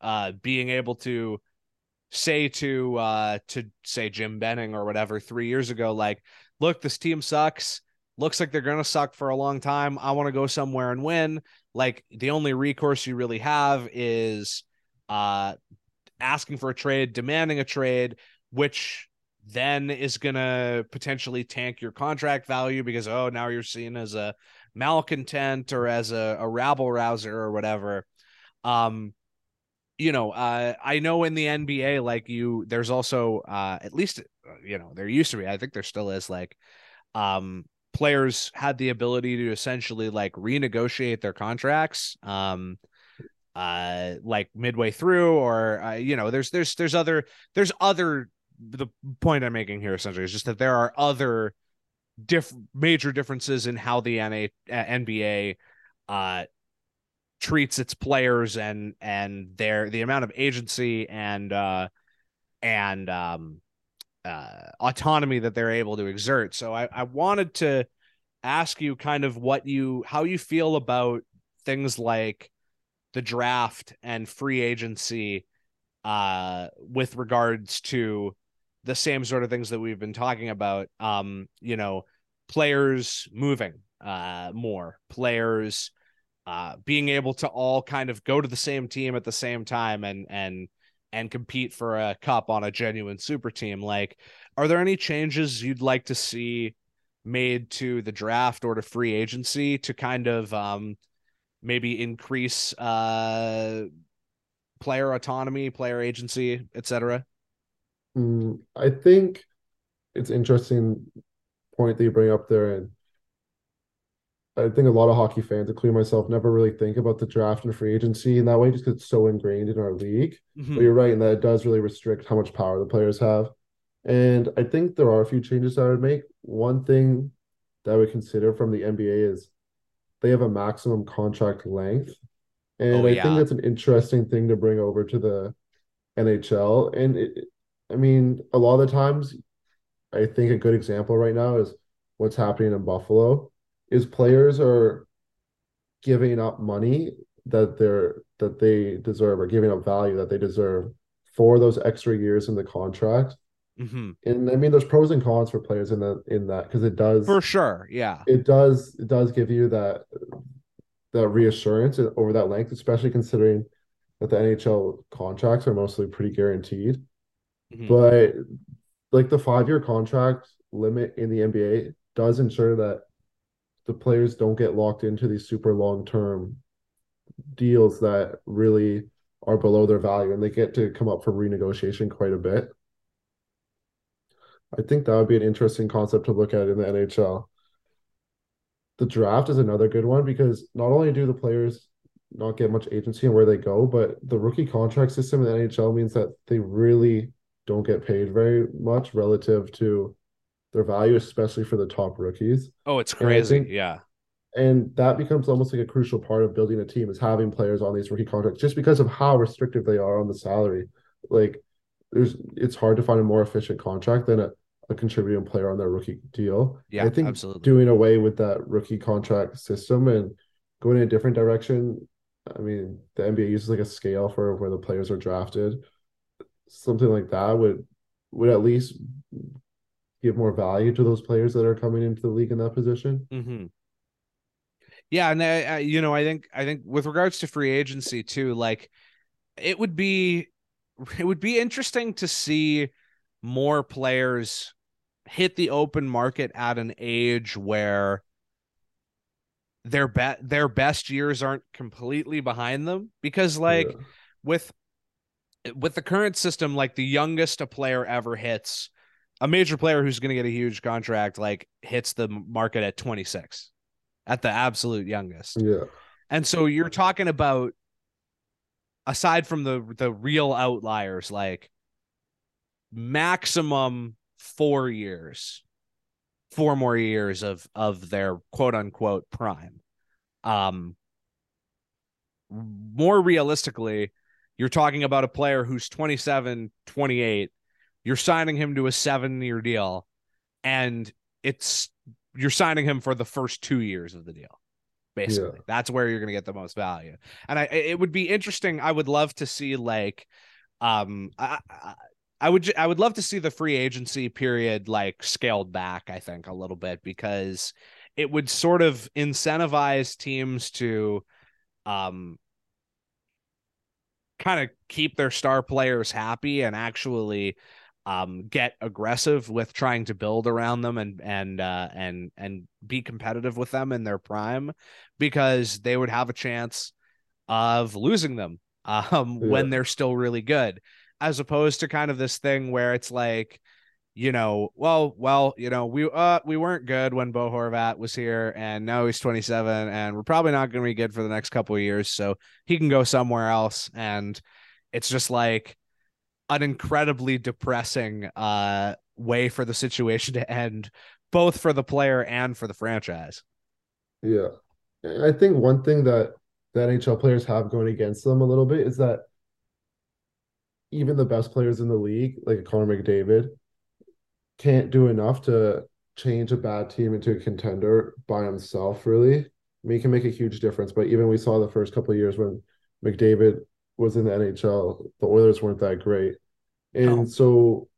uh being able to say to uh to say Jim Benning or whatever 3 years ago like look this team sucks looks like they're to suck for a long time. I want to go somewhere and win. Like the only recourse you really have is uh asking for a trade, demanding a trade, which then is to potentially tank your contract value because oh now you're seen as a malcontent or as a, a rabble rouser or whatever. Um you know, uh, I know in the NBA, like you, there's also, uh, at least, uh, you know, there used to be, I think there still is like, um, players had the ability to essentially like renegotiate their contracts um uh like midway through or uh, you know there's there's there's other there's other the point i'm making here essentially is just that there are other diff major differences in how the NA, uh, NBA uh treats its players and and their the amount of agency and uh and um uh autonomy that they're able to exert. So I I wanted to ask you kind of what you how you feel about things like the draft and free agency uh with regards to the same sort of things that we've been talking about um you know players moving uh more players uh being able to all kind of go to the same team at the same time and and and compete for a cup on a genuine super team. Like are there any changes you'd like to see made to the draft or to free agency to kind of um maybe increase uh player autonomy player agency etc Mm, I think it's interesting point that you bring up there, and I think a lot of hockey fans, including myself, never really think about the draft and free agency in that way, just because it's so ingrained in our league. Mhm. But you're right in that it does really restrict how much power the players have. And I think there are a few changes that I would make. One thing that I would consider from the NBA is they have a maximum contract length. And Oh, I yeah. think that's an interesting thing to bring over to the NHL. And it, I mean, a lot of the times, I think a good example right now is what's happening in Buffalo is players are giving up money that they're that they deserve or giving up value that they deserve for those extra years in the contract. Mhm. And I mean, there's pros and cons for players in that in that because it does for sure yeah it does it does give you that that reassurance over that length, especially considering that the NHL contracts are mostly pretty guaranteed. Mhm. But like the five year contract limit in the NBA does ensure that the players don't get locked into these super long term deals that really are below their value and they get to come up for renegotiation quite a bit. I think that would be an interesting concept to look at in the NHL. The draft is another good one because not only do the players not get much agency in where they go, but the rookie contract system in the NHL means that they really don't get paid very much relative to their value, especially for the top rookies. oh it's crazy think- yeah And that becomes almost like a crucial part of building a team is having players on these rookie contracts just because of how restrictive they are on the salary. Like there's it's hard to find a more efficient contract than a, a contributing player on their rookie deal. yeah I think absolutely doing away with that rookie contract system and going in a different direction. I mean, the NBA uses like a scale for where the players are drafted. Something like that would would at least give more value to those players that are coming into the league in that position. hmm Yeah, and I, I, you know, I think I think with regards to free agency too, like it would be it would be interesting to see more players hit the open market at an age where their bet their best years aren't completely behind them because like Yeah. with with the current system like the youngest a player ever hits a major player who's going to get a huge contract like hits the market at 26 at the absolute youngest Yeah. and so you're talking about aside from the the real outliers like maximum 4 years four more years of of their quote unquote prime um more realistically you're talking about a player who's 27 28 you're signing him to a 7 year deal and it's you're signing him for the first 2 years of the deal basically. That's where you're going to get the most value. And i it would be interesting i would love to see like um I, I I would I would love to see the free agency period like scaled back I think a little bit because it would sort of incentivize teams to um kind of keep their star players happy and actually um get aggressive with trying to build around them and and uh and and be competitive with them in their prime because they would have a chance of losing them <laughs> um when they're still really good as opposed to kind of this thing where it's like you know well well you know we uh we weren't good when Bo Horvat was here and now he's 27 and we're probably not going to be good for the next couple of years so he can go somewhere else and it's just like an incredibly depressing uh way for the situation to end both for the player and for the franchise. Yeah. I think one thing that the NHL players have going against them a little bit is that even the best players in the league, like Connor McDavid, can't do enough to change a bad team into a contender by himself, really. I mean, he can make a huge difference, but even we saw the first couple of years when McDavid was in the NHL, the Oilers weren't that great. And so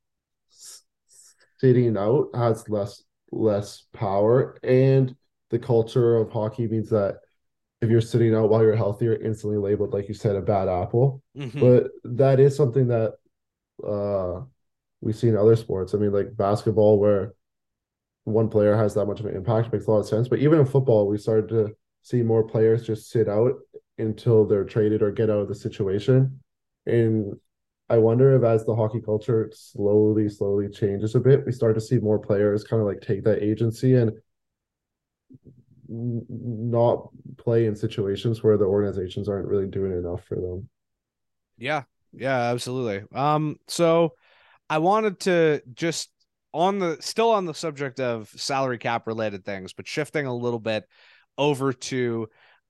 sitting out has less less power and the culture of hockey means that if you're sitting out while you're healthy, you're instantly labeled, like you said, a bad apple. Mhm. But that is something that uh we see in other sports. I mean, like basketball, where one player has that much of an impact makes a lot of sense. But even in football, we started to see more players just sit out until they're traded or get out of the situation. And I wonder if as the hockey culture slowly, slowly changes a bit, we start to see more players kind of like take that agency and not play in situations where the organizations aren't really doing enough for them. Yeah, yeah, absolutely. Um, so I wanted to just on the still on the subject of salary cap related things, but shifting a little bit over to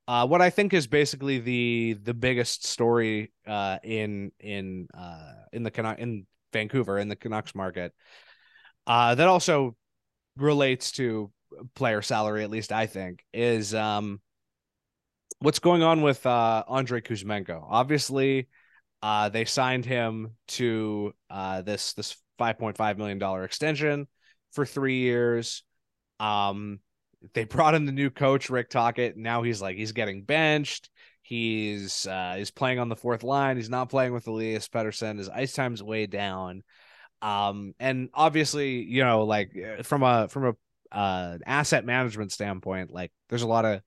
uh, what I think is basically the the biggest story uh, in in uh, in the Canuck in Vancouver in the Canucks market. Uh, that also relates to player salary, at least I think, is um, what's going on with uh, Andre Kuzmenko. Obviously, uh, they signed him to uh, this this five point five million dollar extension for three years. Um, they brought in the new coach Rick Tocchet. Now he's like he's getting benched. He's uh, he's playing on the fourth line. He's not playing with Elias Pettersson. His ice time's way down. Um, and obviously, you know, like from a from a uh, asset management standpoint, like there's a lot of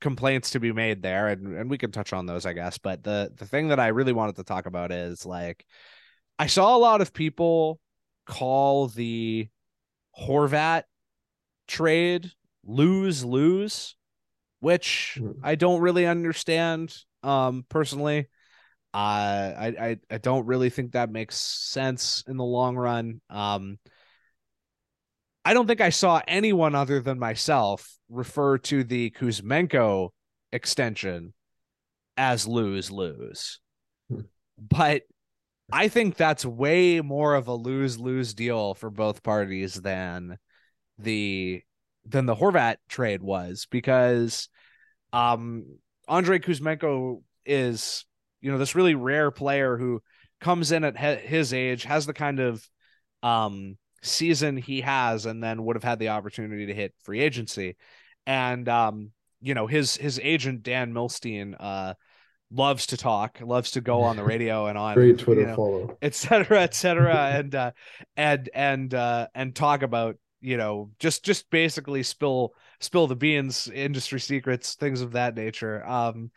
complaints to be made there and, and we can touch on those i guess but the the thing that i really wanted to talk about is like i saw a lot of people call the horvat trade lose lose which Mhm. i don't really understand um personally uh I, I i don't really think that makes sense in the long run um I don't think I saw anyone other than myself refer to the Kuzmenko extension as lose lose. Hmm. But I think that's way more of a lose lose deal for both parties than the than the Horvat trade was because um Andre Kuzmenko is you know this really rare player who comes in at his age has the kind of um season he has and then would have had the opportunity to hit free agency and um you know his his agent Dan Milstein uh loves to talk loves to go on the radio and on Great Twitter you know, follow. et cetera, et cetera, and uh, and and uh, and talk about you know just just basically spill spill the beans, industry secrets, things of that nature. Um,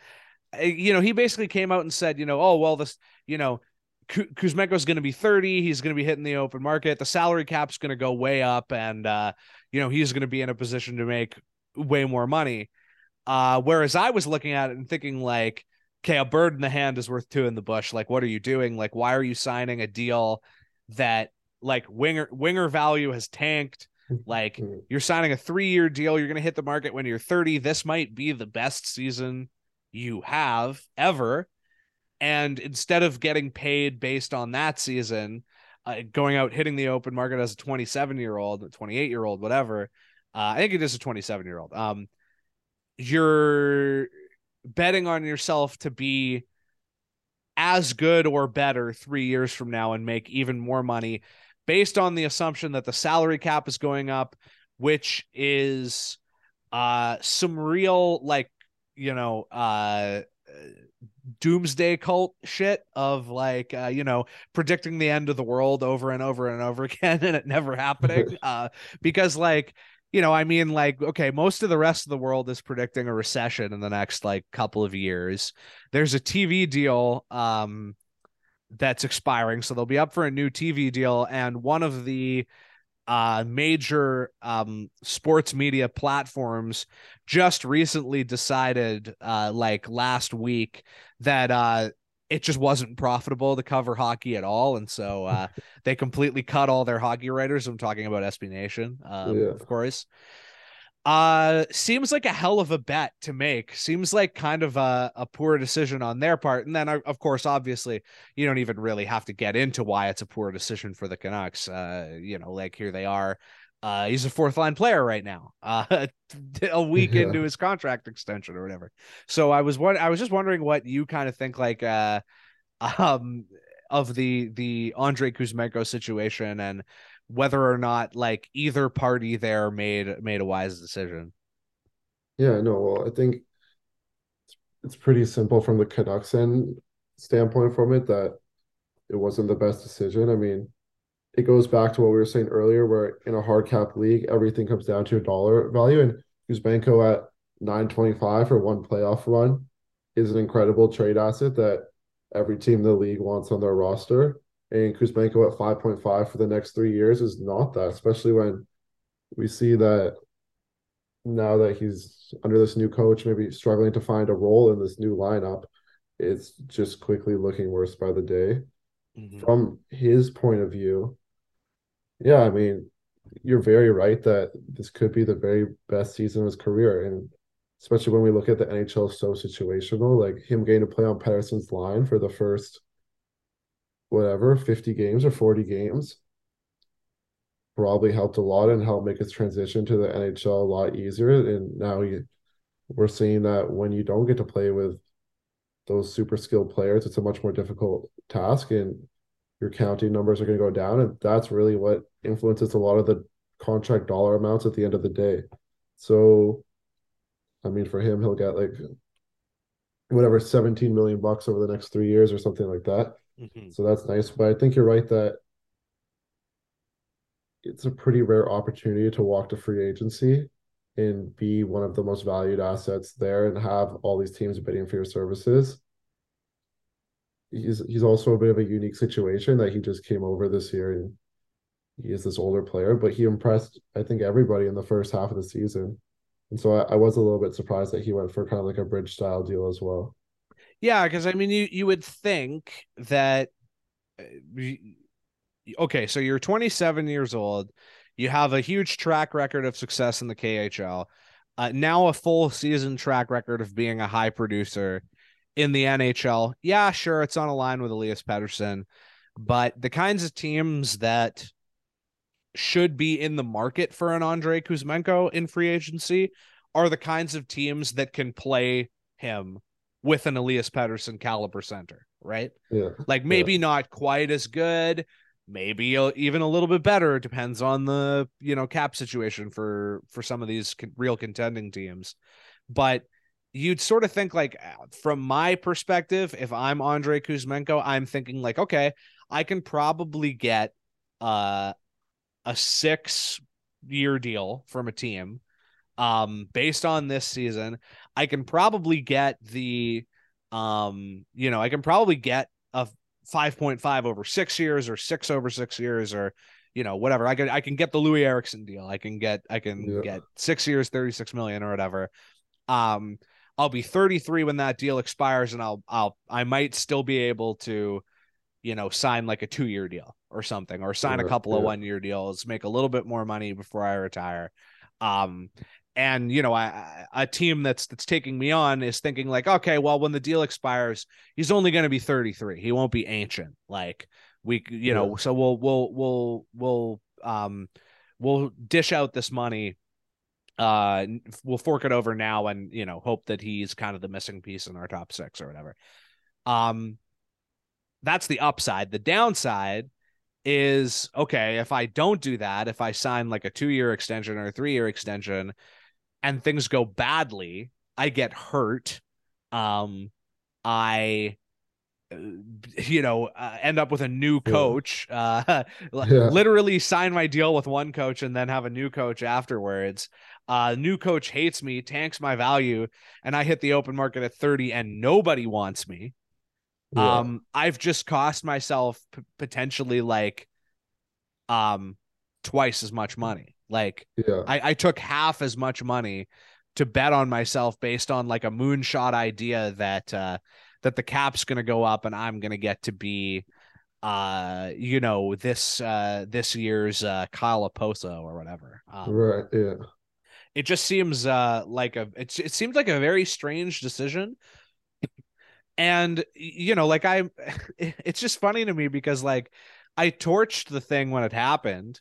you know, he basically came out and said, you know, oh well, this you know. Ku- Kuzmenko's going to be 30. He's going to be hitting the open market. The salary cap's going to go way up, and uh, you know he's going to be in a position to make way more money. Uh, whereas I was looking at it and thinking like, okay, a bird in the hand is worth two in the bush. Like, what are you doing? Like, why are you signing a deal that like winger winger value has tanked? Like, <laughs> Mhm. you're signing a three year deal. You're gonna hit the market when you're 30. This might be the best season you have ever. And instead of getting paid based on that season, uh, going out hitting the open market as a 27 year old, 28 year old, whatever. Uh, I think it is a 27 year old. Um, you're betting on yourself to be as good or better three years from now and make even more money based on the assumption that the salary cap is going up, which is uh some real like you know uh doomsday cult shit of like uh you know predicting the end of the world over and over and over <laughs> again and it never happening. <laughs> Uh because like you know i mean like okay most of the rest of the world is predicting a recession in the next like couple of years. There's a tv deal um that's expiring so they'll be up for a new tv deal and one of the uh major um sports media platforms just recently decided uh like last week that uh it just wasn't profitable to cover hockey at all, and so uh, <laughs> they completely cut all their hockey writers. I'm talking about SB Nation, um, Yeah. of course. Uh, seems like a hell of a bet to make. Seems like kind of a, a poor decision on their part. And then, uh, of course, obviously, you don't even really have to get into why it's a poor decision for the Canucks. Uh, you know, like here they are. Uh, he's a fourth line player right now. <laughs> Uh, a week Yeah. into his contract extension or whatever. So I was what I was just wondering what you kind of think like uh <laughs> um of the the Andre Kuzmenko situation and whether or not like either party there made made a wise decision. Yeah, no, well, I think it's, pretty simple from the Canucks end standpoint from it that it wasn't the best decision. I mean, it goes back to what we were saying earlier, where in a hard cap league, everything comes down to a dollar value, and Kuzmenko at 925 for one playoff run is an incredible trade asset that every team in the league wants on their roster. And Kuzmenko at 5.5 for the next three years is not that, especially when we see that now that he's under this new coach, maybe struggling to find a role in this new lineup, it's just quickly looking worse by the day. Mm-hmm. From his point of view, yeah, I mean, you're very right that this could be the very best season of his career. And especially when we look at the NHL so situational, like him getting to play on Pettersson's line for the first whatever, 50 games or 40 games probably helped a lot and helped make his transition to the NHL a lot easier. And now you, we're seeing that when you don't get to play with those super skilled players, it's a much more difficult task and your counting numbers are going to go down. And that's really what influences a lot of the contract dollar amounts at the end of the day. So, I mean, for him, he'll get like whatever 17 million bucks over the next three years or something like that. Mhm. So that's nice. But I think you're right that it's a pretty rare opportunity to walk to free agency and be one of the most valued assets there and have all these teams bidding for your services. He's he's also a bit of a unique situation that he just came over this year and he is this older player, but he impressed I think everybody in the first half of the season. And so I, I was a little bit surprised that he went for kind of like a bridge style deal as well. Yeah, because I mean, you you would think that. uh, Okay, so you're 27 years old. You have a huge track record of success in the KHL. Uh, now a full season track record of being a high producer in the NHL. Yeah, sure, it's on a line with Elias Pettersson, but the kinds of teams that should be in the market for an Andre Kuzmenko in free agency are the kinds of teams that can play him with an Elias Pettersson caliber center, right? Yeah. Like maybe not quite as good, maybe even a little bit better. Depends on the you know cap situation for for some of these con- real contending teams. But you'd sort of think like uh, from my perspective, if I'm Andre Kuzmenko, I'm thinking like, okay, I can probably get uh a six year deal from a team um based on this season i can probably get the um you know i can probably get a 5.5 over six years or six over six years or you know whatever. I can i can get the loui eriksson deal. I can get i can Yeah. get six years 36 million or whatever. Um i'll be 33 when that deal expires and i'll i'll i might still be able to you know sign like a two year deal or something or sign a Yeah, couple of one year deals make a little bit more money before i retire. Um and you know I, a team that's that's taking me on is thinking like okay well when the deal expires he's only going to be 33 he won't be ancient. Like we you know so we'll we'll we'll we'll um we'll dish out this money uh we'll fork it over now and you know hope that he's kind of the missing piece in our top 6 or whatever. Um that's the upside. The downside is okay if i don't do that if i sign like a 2 year extension or a 3 year extension and things go badly i get hurt um i uh, you know uh, end up with a new Yeah. coach <laughs> uh Yeah. literally sign my deal with one coach and then have a new coach afterwards uh new coach hates me tanks my value and i hit the open market at 30 and nobody wants me Yeah. um i've just cost myself p- potentially like um twice as much money like yeah. I, I took half as much money to bet on myself based on like a moonshot idea that uh that the cap's to go up and I'm to get to be uh you know this uh this year's uh Kyle Okposo or whatever. Um, Right. Yeah. it just seems uh like a it's it seems like a very strange decision and you know like i <laughs> it's just funny to me because like i torched the thing when it happened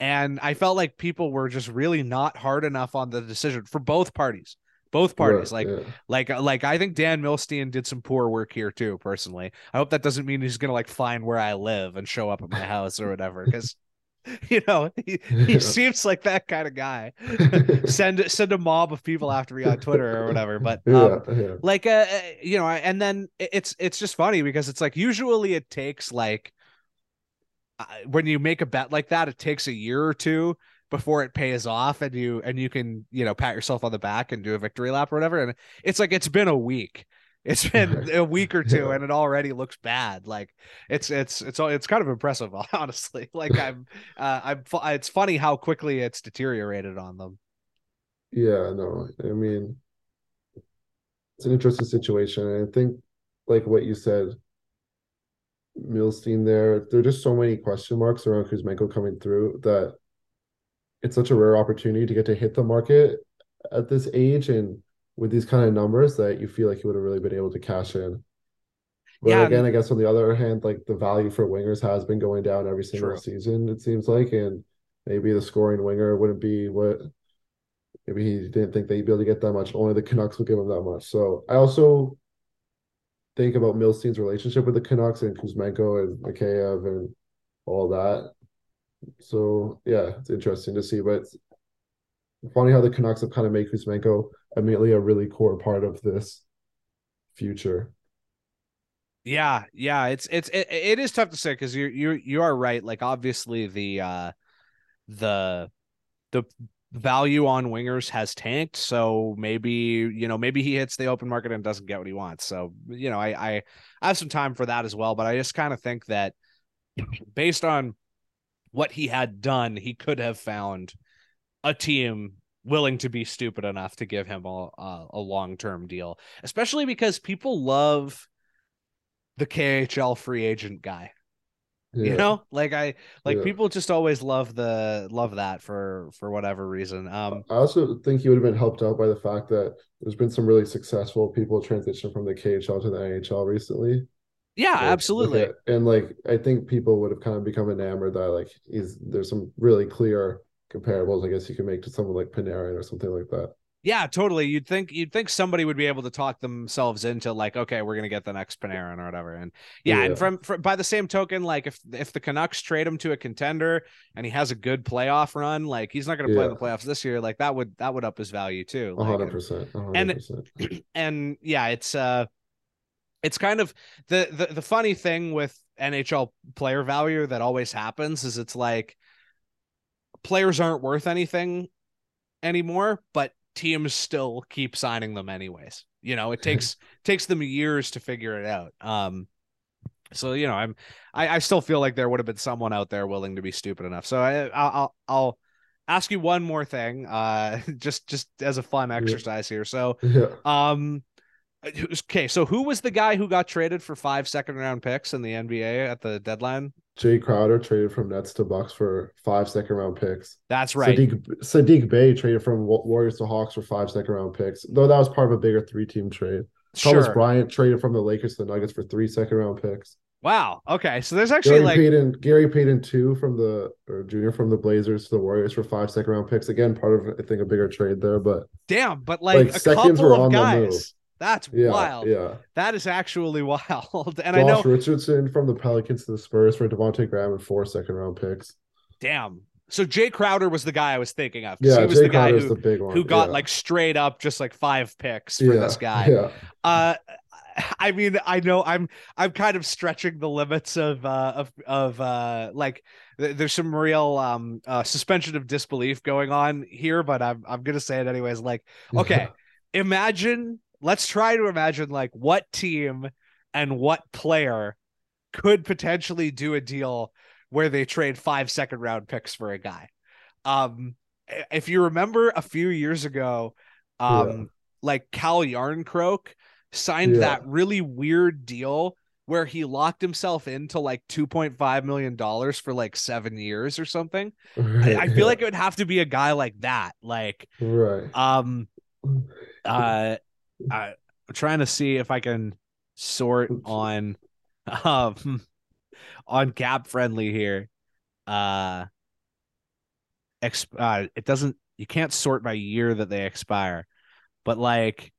and i felt like people were just really not hard enough on the decision for both parties both parties Right, like yeah. like uh, like i think dan milstein did some poor work here too personally i hope that doesn't mean he's gonna like find where i live and show up at my house or whatever because <laughs> you know he, he <laughs> Yeah. seems like that kind of guy <laughs> send send a mob of people after me on Twitter or whatever. But um, yeah. like uh, uh, you know, and then it's it's just funny because it's like usually it takes like when you make a bet like that, it takes a year or two before it pays off, and you and you can you know pat yourself on the back and do a victory lap or whatever. And it's like it's been a week. It's <laughs> been a week or two, and it already looks bad. Like it's it's it's it's kind of impressive, <laughs> honestly. Like I'm uh, I'm it's funny how quickly it's deteriorated on them. Yeah, no, I mean, it's an interesting situation. And I think, like what you said, Milstein there, there are just so many question marks around Kuzmenko coming through that it's such a rare opportunity to get to hit the market at this age and with these kind of numbers that you feel like you would have really been able to cash in. But Yeah, again, I guess on the other hand, like the value for wingers has been going down every single True. season, it seems like, and maybe the scoring winger wouldn't be what maybe he didn't think he'd be able to get that much. Only the Canucks will give him that much. So I also think about Milstein's relationship with the Canucks and Kuzmenko and Mikheyev and all that. So yeah, it's interesting to see. But funny how the Canucks have kind of made Kuzmenko immediately a really core part of this future. Yeah, yeah, it's it's it, it is tough to say because you you you are right. Like obviously the uh the the value on wingers has tanked, so maybe you know maybe he hits the open market and doesn't get what he wants. So you know I I, I have some time for that as well, but I just kind of think that <clears throat> based on what he had done, he could have found a team willing to be stupid enough to give him a a, a long term deal, especially because people love the KHL free agent guy. You know, like I like Yeah. people just always love the love that for for whatever reason. Um, I also think he would have been helped out by the fact that there's been some really successful people transition from the KHL to the NHL recently. yeah, Like, absolutely. at- <laughs> and like I think people would have kind of become enamored that like he's there's some really clear comparables I guess you can make to someone like Panarin or something like that. Yeah, totally. You'd think you'd think somebody would be able to talk themselves into like, okay, we're gonna get the next Panarin or whatever. And yeah, Yeah. and from, from by the same token, like if if the Canucks trade him to a contender and he has a good playoff run, like he's not gonna play in the playoffs this year. Like that would that would up his value too. Hundred percent. And- <clears throat> and yeah, it's uh it's kind of the, the the funny thing with NHL player value that always happens is it's like players aren't worth anything anymore, but teams still keep signing them anyways. You know, it takes <laughs> takes them years to figure it out. Um so you know, I'm I, I still feel like there would have been someone out there willing to be stupid enough. So I I'll I'll, I'll ask you one more thing, uh <laughs> just just as a fun exercise here. So <laughs> Yeah. um, okay, so who was the guy who got traded for five second round picks in the NBA at the deadline? Jay Crowder traded from Nets to Bucks for five second round picks. That's right. Saddiq Saddiq Bey traded from Warriors to Hawks for five second round picks, though that was part of a bigger three team trade. Thomas Bryant traded from the Lakers to the Nuggets for three second round picks. Wow. Okay, so there's actually Gary like Payton, Gary Payton two from the or junior from the Blazers to the Warriors for five second round picks. Again, part of I think a bigger trade there, but damn, but like, Like, a seconds couple were of on the move. That's yeah, wild. yeah. That is actually <laughs> wild. And I know, Josh Richardson from the Pelicans to the Spurs for Devonte' Graham and four second round picks. damn. So Jay Crowder was the guy I was thinking of. Yeah, he was Jay the guy Crowder's who, the big one. who got yeah. like straight up just like five picks for yeah, this <laughs> guy. Yeah, Uh, I mean, I know I'm I'm kind of stretching the limits of uh of of uh like th- there's some real um uh suspension of disbelief going on here, but I'm I'm gonna say it anyways. Like, okay, imagine let's try to imagine like what team and what player could potentially do a deal where they trade five second round picks for a guy. Um, if you remember a few years ago, um, Yeah. like Calle Järnkrok signed Yeah. that really weird deal where he locked himself into like 2.5 million dollars for like 7 years or something. I, I feel yeah, <laughs> like it would have to be a guy like that. Like right. um <laughs> uh I, I'm trying to see if I can sort on um <laughs> on CapFriendly here. Uh exp- uh it doesn't you can't sort by year that they expire. But like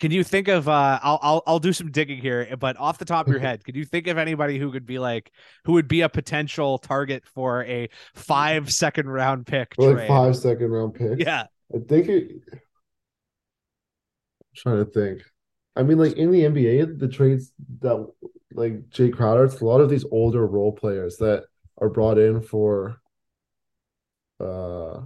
can you think of uh I'll I'll I'll do some digging here, but off the top of your <laughs> head, could you think of anybody who could be like who would be a potential target for a 5 second round pick trade? like five second round pick. Yeah. I think it. Trying to think. I mean, like in the NBA, the trades that like Jay Crowder, it's a lot of these older role players that are brought in for uh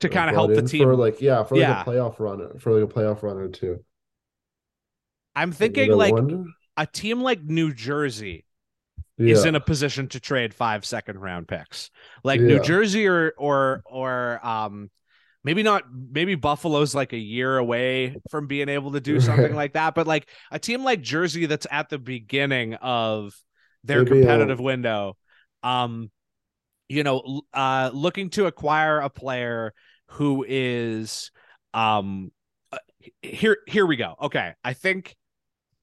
To kind of help the team. for like yeah, for like Yeah. a playoff run for like a playoff run or two. I'm thinking like one? a team like New Jersey yeah, is in a position to trade five second round picks. Like New Jersey or or or um maybe not maybe Buffalo's like a year away from being able to do <laughs> something like that, but like a team like Jersey that's at the beginning of their Maybe, uh, competitive window um you know uh looking to acquire a player who is um uh, here here we go. Okay, I think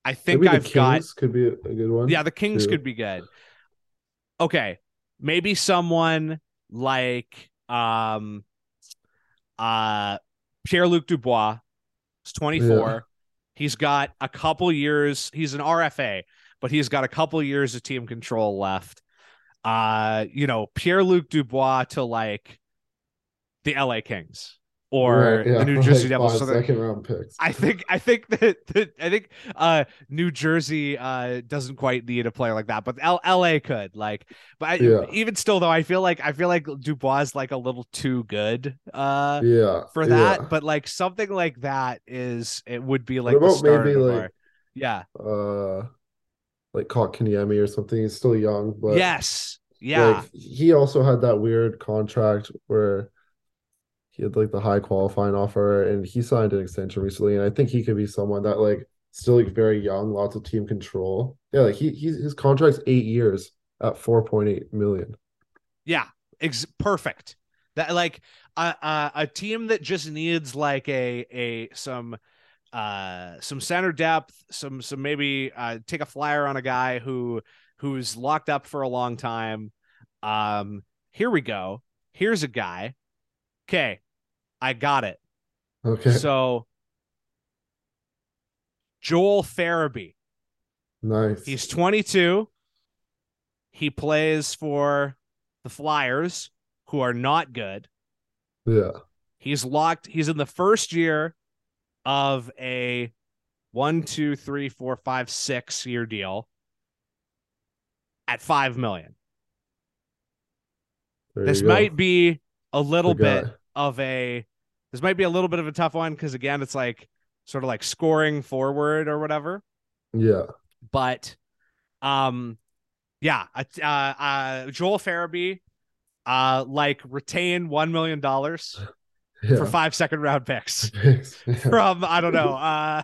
I think maybe I've got Kings could be a, a good one. yeah, the Kings too. could be good. Okay, maybe someone like um uh Pierre-Luc Dubois. He's 24. Yeah. He's got a couple years. He's an RFA, but he's got a couple years of team control left. Uh, you know, Pierre-Luc Dubois to like the LA Kings or Right, yeah, the New <laughs> Jersey like, Devils. So second round picks. I think I think <laughs> that, that I think uh New Jersey uh doesn't quite need a player like that, but L- LA could like but I, Yeah. even still though I feel like I feel like Dubois is like a little too good uh yeah, for that, yeah. but like something like that is it would be like What about maybe like our- yeah uh like Kotkaniemi or something. He's still young, but yes yeah like he also had that weird contract where he had like the high qualifying offer and he signed an extension recently. And I think he could be someone that like still like very young, lots of team control. Yeah, like he he's his contract's eight years at 4.8 million. Yeah, ex- perfect. That like a a a team that just needs like a a some uh some center depth, some some maybe uh take a flyer on a guy who who's locked up for a long time. Um here we go. Here's a guy. Okay. I got it. Okay. So Joel Farabee. nice. He's 22. He plays for the Flyers, who are not good. yeah. He's locked. He's in the first year of a one, two, three, four, five, six year deal at five million. There This might be a little bit. Of a. This might be a little bit of a tough one because again, it's like sort of like scoring forward or whatever. Yeah. But, um, yeah, uh, uh, Joel Farabee, uh, like retain one million dollars <laughs> Yeah. for five second round picks. <laughs> From I don't know <laughs> uh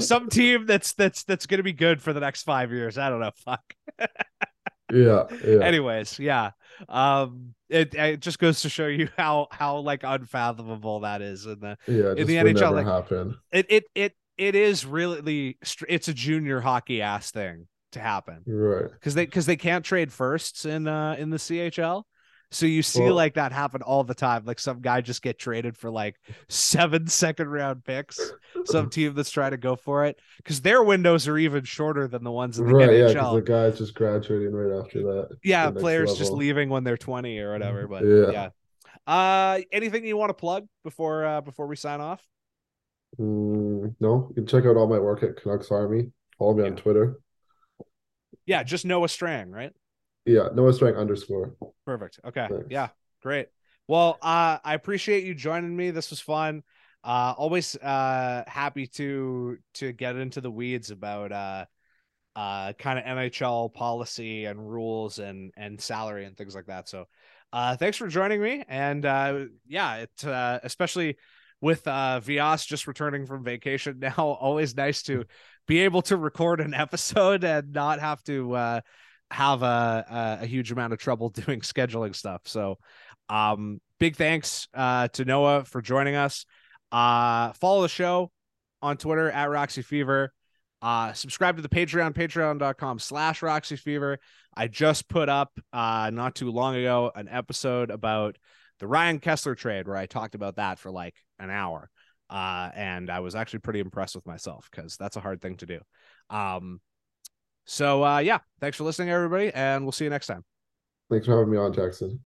some team that's that's that's gonna be good for the next five years. I don't know. Fuck. Yeah. Yeah. Anyways, yeah. Um it it just goes to show you how how like unfathomable that is in the yeah. in the NHL, like- happen. it it it it is really it's a junior hockey ass thing to happen Right. because they because they can't trade firsts in uh in the CHL. So you see Well- like that happen all the time. Like some guy just get traded for like seven <laughs> second round picks. Some team that's trying to go for it because their windows are even shorter than the ones in the Right. Yeah. Because the guy's just graduating right after that. yeah, players just leaving when they're twenty or whatever. But Yeah. yeah. Uh, anything you want to plug before uh before we sign off? Mm, no, you can check out all my work at Canucks Army. Follow me on Twitter. Yeah, just Noah Strang, right? Yeah, Noah Strang underscore. Perfect. Okay. Thanks. Yeah. Great. Well, uh, I appreciate you joining me. This was fun. Uh, always uh happy to to get into the weeds about uh uh kind of NHL policy and rules and and salary and things like that. So, uh, thanks for joining me. And uh, yeah, it uh, especially with uh Vias just returning from vacation <laughs> now, always nice to be able to record an episode and not have to uh have a, a, huge amount of trouble <laughs> doing scheduling stuff. So um big thanks uh to Noah for joining us. Uh follow the show on Twitter at Roxy Fever. Uh, subscribe to the Patreon, patreon.com slash Roxy Fever. I just put up uh not too long ago an episode about the Ryan Kesler trade where I talked about that for like an hour. Uh, and I was actually pretty impressed with myself because that's a hard thing to do. Um, so uh, yeah, thanks for listening, everybody, and we'll see you next time. Thanks for having me on, Jackson.